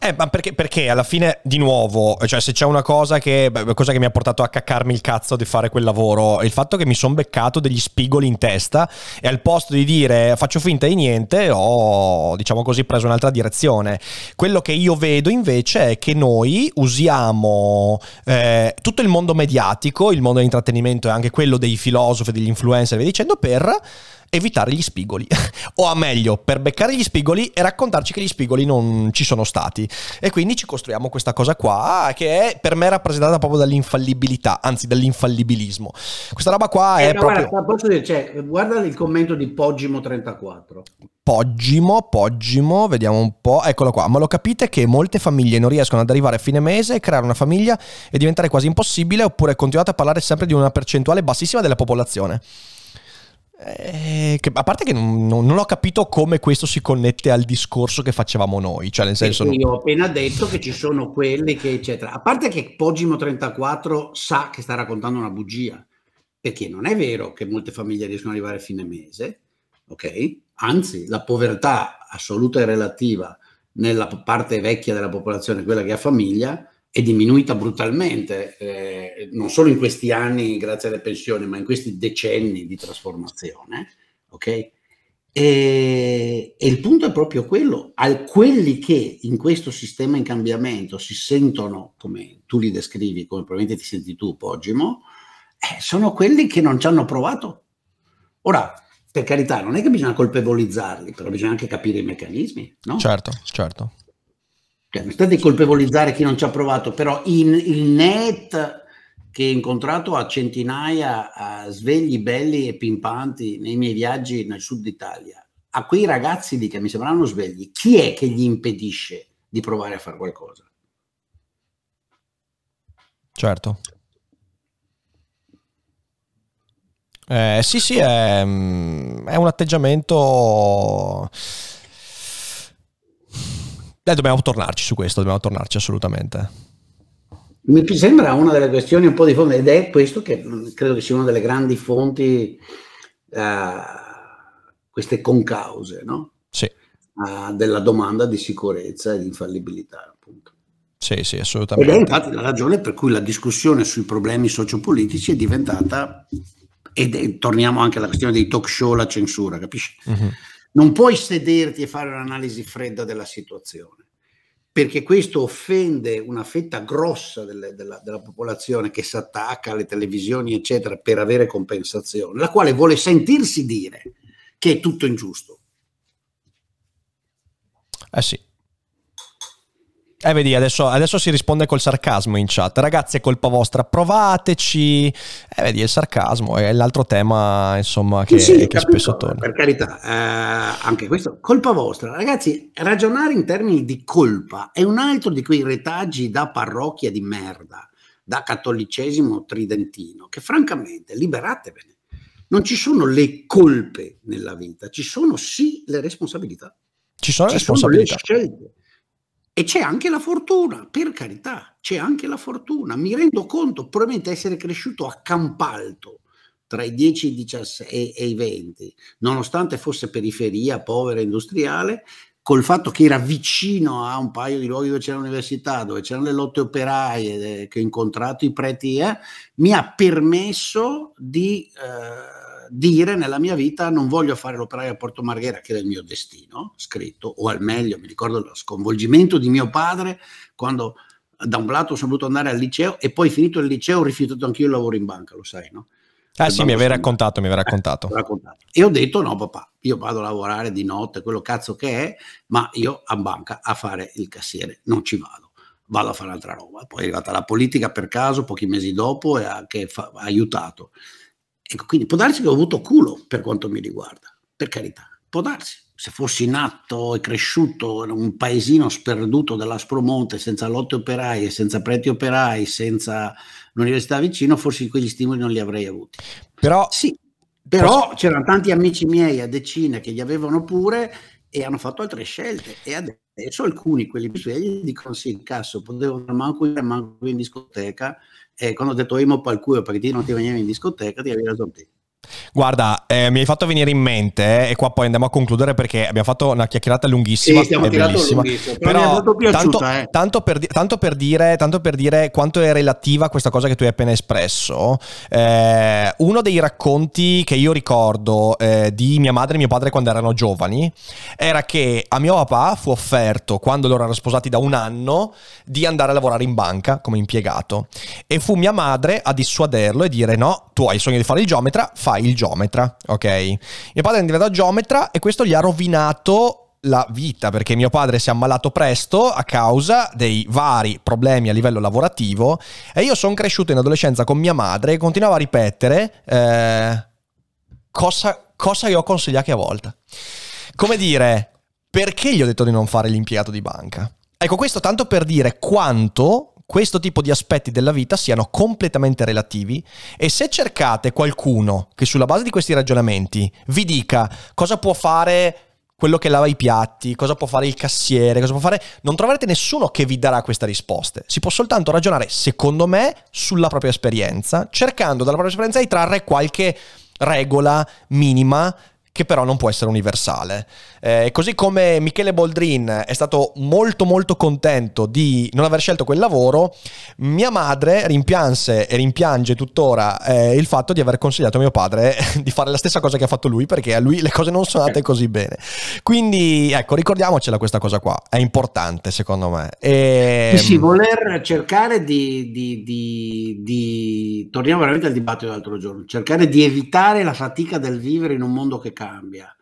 eh, ma perché, perché alla fine, di nuovo, cioè se c'è una cosa che, cosa che mi ha portato a caccarmi il cazzo di fare quel lavoro, è il fatto che mi sono beccato degli spigoli in testa e al posto di dire faccio finta di niente, ho, diciamo così, preso un'altra direzione. Quello che io vedo invece è che noi usiamo eh, tutto il mondo mediatico, il mondo dell'intrattenimento e anche quello dei filosofi, degli influencer e via dicendo, per evitare gli spigoli. <laughs> o a meglio, per beccare gli spigoli e raccontarci che gli spigoli non ci sono stati. E quindi ci costruiamo questa cosa qua che è per me rappresentata proprio dall'infallibilità, anzi dall'infallibilismo. Questa roba qua è Eh, ma proprio... guarda, dire, cioè, guarda il commento di Poggimo34. Poggimo, Poggimo, vediamo un po', eccolo qua, ma lo capite che molte famiglie non riescono ad arrivare a fine mese, creare una famiglia e diventare quasi impossibile oppure continuate a parlare sempre di una percentuale bassissima della popolazione? Eh, che, a parte che non, non, non, ho capito come questo si connette al discorso che facevamo noi, cioè nel senso... Io ho appena detto che ci sono quelli che eccetera, a parte che Poggimo 34 sa che sta raccontando una bugia, perché non è vero che molte famiglie riescono ad arrivare a fine mese, ok? Anzi, la povertà assoluta e relativa nella parte vecchia della popolazione, quella che ha famiglia, è diminuita brutalmente, eh, non solo in questi anni grazie alle pensioni, ma in questi decenni di trasformazione. Ok? E, e, il punto è proprio quello, a quelli che in questo sistema in cambiamento si sentono, come tu li descrivi, come probabilmente ti senti tu, Poggimo, eh, sono quelli che non ci hanno provato. Ora, per carità, non è che bisogna colpevolizzarli, però bisogna anche capire i meccanismi, no? Certo, certo. Cioè, non state colpevolizzare chi non ci ha provato, però in, il net che ho incontrato a centinaia a svegli belli e pimpanti nei miei viaggi nel sud Italia, a quei ragazzi lì che mi sembravano svegli, chi è che gli impedisce di provare a fare qualcosa? Certo. Eh, sì, sì, è, mm, è un atteggiamento eh, dobbiamo tornarci su questo, dobbiamo tornarci assolutamente. Mi sembra una delle questioni un po' di fondo ed è questo che credo che sia una delle grandi fonti, uh, queste concause, no? Sì. Uh, della domanda di sicurezza e di infallibilità, appunto. Sì, sì, assolutamente. Ed è infatti la ragione per cui la discussione sui problemi sociopolitici è diventata, e torniamo anche alla questione dei talk show, la censura, capisci? Uh-huh non puoi sederti e fare un'analisi fredda della situazione, perché questo offende una fetta grossa delle, della, della, popolazione che si attacca alle televisioni, eccetera, per avere compensazione, la quale vuole sentirsi dire che è tutto ingiusto. Eh sì, eh, vedi, adesso, adesso, si risponde col sarcasmo in chat. Ragazzi, è colpa vostra, provateci. Eh, vedi, il sarcasmo è l'altro tema, insomma, che, sì, sì, che spesso torna. Per carità, eh, anche questo, colpa vostra. Ragazzi, ragionare in termini di colpa è un altro di quei retaggi da parrocchia di merda, da cattolicesimo tridentino, che francamente, liberatevene. Non ci sono le colpe nella vita, ci sono sì le responsabilità. Ci sono ci responsabilità. Sono le scelte e c'è anche la fortuna, per carità, c'è anche la fortuna. Mi rendo conto, probabilmente essere cresciuto a Campalto tra i 10 i 17 e, i 20, nonostante fosse periferia, povera, industriale, col fatto che era vicino a un paio di luoghi dove c'era l'università, dove c'erano le lotte operaie, eh, che ho incontrato i preti, eh, mi ha permesso di... Eh, dire nella mia vita non voglio fare l'operaio a Porto Marghera, che era il mio destino, scritto, o al meglio, mi ricordo lo sconvolgimento di mio padre quando da un lato sono dovuto andare al liceo e poi finito il liceo ho rifiutato anch'io il lavoro in banca, lo sai, no? Ah sì, mi avevi raccontato, mi avevi eh, raccontato. Eh, raccontato. E ho detto no papà, io vado a lavorare di notte, quello cazzo che è, ma io a banca a fare il cassiere non ci vado, vado a fare altra roba. Poi è arrivata la politica per caso, pochi mesi dopo, e ha, che fa, ha aiutato. Ecco, quindi può darsi che ho avuto culo per quanto mi riguarda, per carità, può darsi. Se fossi nato e cresciuto in un paesino sperduto dell'Aspromonte, senza lotte operai, senza preti operai, senza l'università vicino, forse quegli stimoli non li avrei avuti. Però, sì, però posso... c'erano tanti amici miei a decine che li avevano pure e hanno fatto altre scelte e adesso alcuni, quelli più svegli, dicono sì, cazzo, potevo in, manco in discoteca e quando ho detto imo al culo perché ti non ti venivi in discoteca ti avevi ragione te. Guarda, eh, mi hai fatto venire in mente, eh, e qua poi andiamo a concludere perché abbiamo fatto una chiacchierata lunghissima. Sì, stiamo bellissima. Però, però piaciuta, tanto, eh. tanto, per, tanto, per dire, tanto, per, dire, quanto è relativa questa cosa che tu hai appena espresso, eh, uno dei racconti che io ricordo eh, di mia madre e mio padre quando erano giovani era che a mio papà fu offerto, quando loro erano sposati da un anno, di andare a lavorare in banca come impiegato. E fu mia madre a dissuaderlo e dire no, tu hai il sogno di fare il geometra, fai il geometra, ok? Mio padre è diventato geometra e questo gli ha rovinato la vita perché mio padre si è ammalato presto a causa dei vari problemi a livello lavorativo e io sono cresciuto in adolescenza con mia madre e continuavo a ripetere eh, cosa, cosa io ho consigliato a volte. Come dire, perché gli ho detto di non fare l'impiegato di banca? Ecco, questo tanto per dire quanto questo tipo di aspetti della vita siano completamente relativi e se cercate qualcuno che sulla base di questi ragionamenti vi dica cosa può fare quello che lava i piatti, cosa può fare il cassiere, cosa può fare, non troverete nessuno che vi darà queste risposte. Si può soltanto ragionare, secondo me, sulla propria esperienza, cercando dalla propria esperienza di trarre qualche regola minima che però non può essere universale. Eh, così come Michele Boldrin è stato molto molto contento di non aver scelto quel lavoro, mia madre rimpianse e rimpiange tuttora eh, il fatto di aver consigliato a mio padre <laughs> di fare la stessa cosa che ha fatto lui perché a lui le cose non sono andate così bene. Quindi ecco, ricordiamocela questa cosa qua, è importante secondo me. E... Sì, sì, voler cercare di, di, di, di, torniamo veramente al dibattito dell'altro giorno, cercare di evitare la fatica del vivere in un mondo che cambia cambia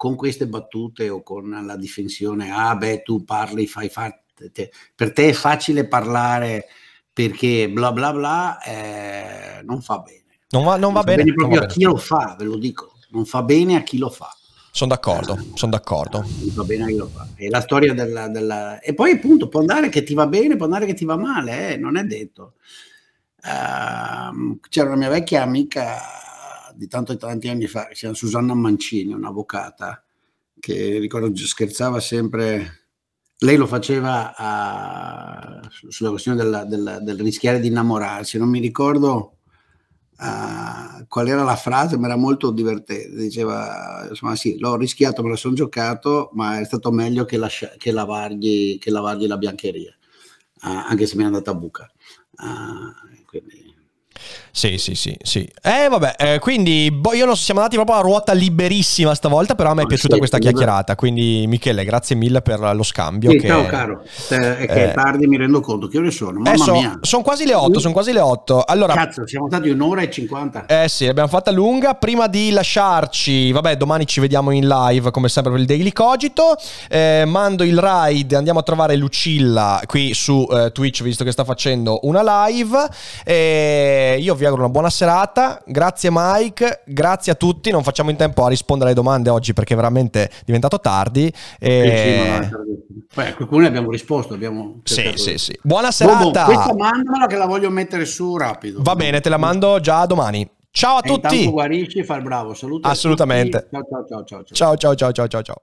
con queste battute o con la difensione, ah beh tu parli, fai fate, per te è facile parlare perché bla bla bla, eh, non fa bene. Non va, non va bene. bene proprio a chi lo fa, ve lo dico, non fa bene a chi lo fa. Sono d'accordo, eh, sono d'accordo. Non va bene a chi lo fa. È la storia della, della, E poi appunto può andare che ti va bene, può andare che ti va male, eh, non è detto. Uh, c'era una mia vecchia amica di tanto tanti anni fa, si chiama Susanna Mancini, un'avvocata, che ricordo scherzava sempre, lei lo faceva a, sulla questione della, della, del rischiare di innamorarsi, non mi ricordo uh, qual era la frase, ma era molto divertente, diceva, insomma sì, l'ho rischiato, me lo sono giocato, ma è stato meglio che, lascia, che, lavargli, che lavargli, la biancheria, uh, anche se mi è andata a buca. Uh, quindi, sì, sì, sì, sì. Eh, vabbè, eh, quindi boh, io non so, siamo andati proprio a ruota liberissima stavolta, però a me è piaciuta sì, questa chiacchierata, quindi Michele, grazie mille per lo scambio. Sì, che, ciao caro, eh, è che è tardi, mi rendo conto, che ore sono? Mamma eh, so, mia. Sono quasi le 8, sono quasi le 8. Allora, Cazzo, siamo stati un'ora e 50. Eh sì, l'abbiamo fatta lunga. Prima di lasciarci, vabbè, domani ci vediamo in live, come sempre per il Daily Cogito. Eh, mando il ride, andiamo a trovare Lucilla qui su eh, Twitch, visto che sta facendo una live. E io vi auguro una buona serata. Grazie Mike, grazie a tutti. Non facciamo in tempo a rispondere alle domande oggi perché è veramente diventato tardi. E... Sì, Poi a qualcuno abbiamo risposto. Abbiamo sì, sì, sì. Buona serata. Bobo, questa mandamela che la voglio mettere su rapido. Va bene, te la mando già domani. Ciao a tutti. Intanto guarisci, far bravo. Saluti Assolutamente. Ciao, ciao, ciao, ciao, ciao. Ciao, ciao, ciao, ciao, ciao.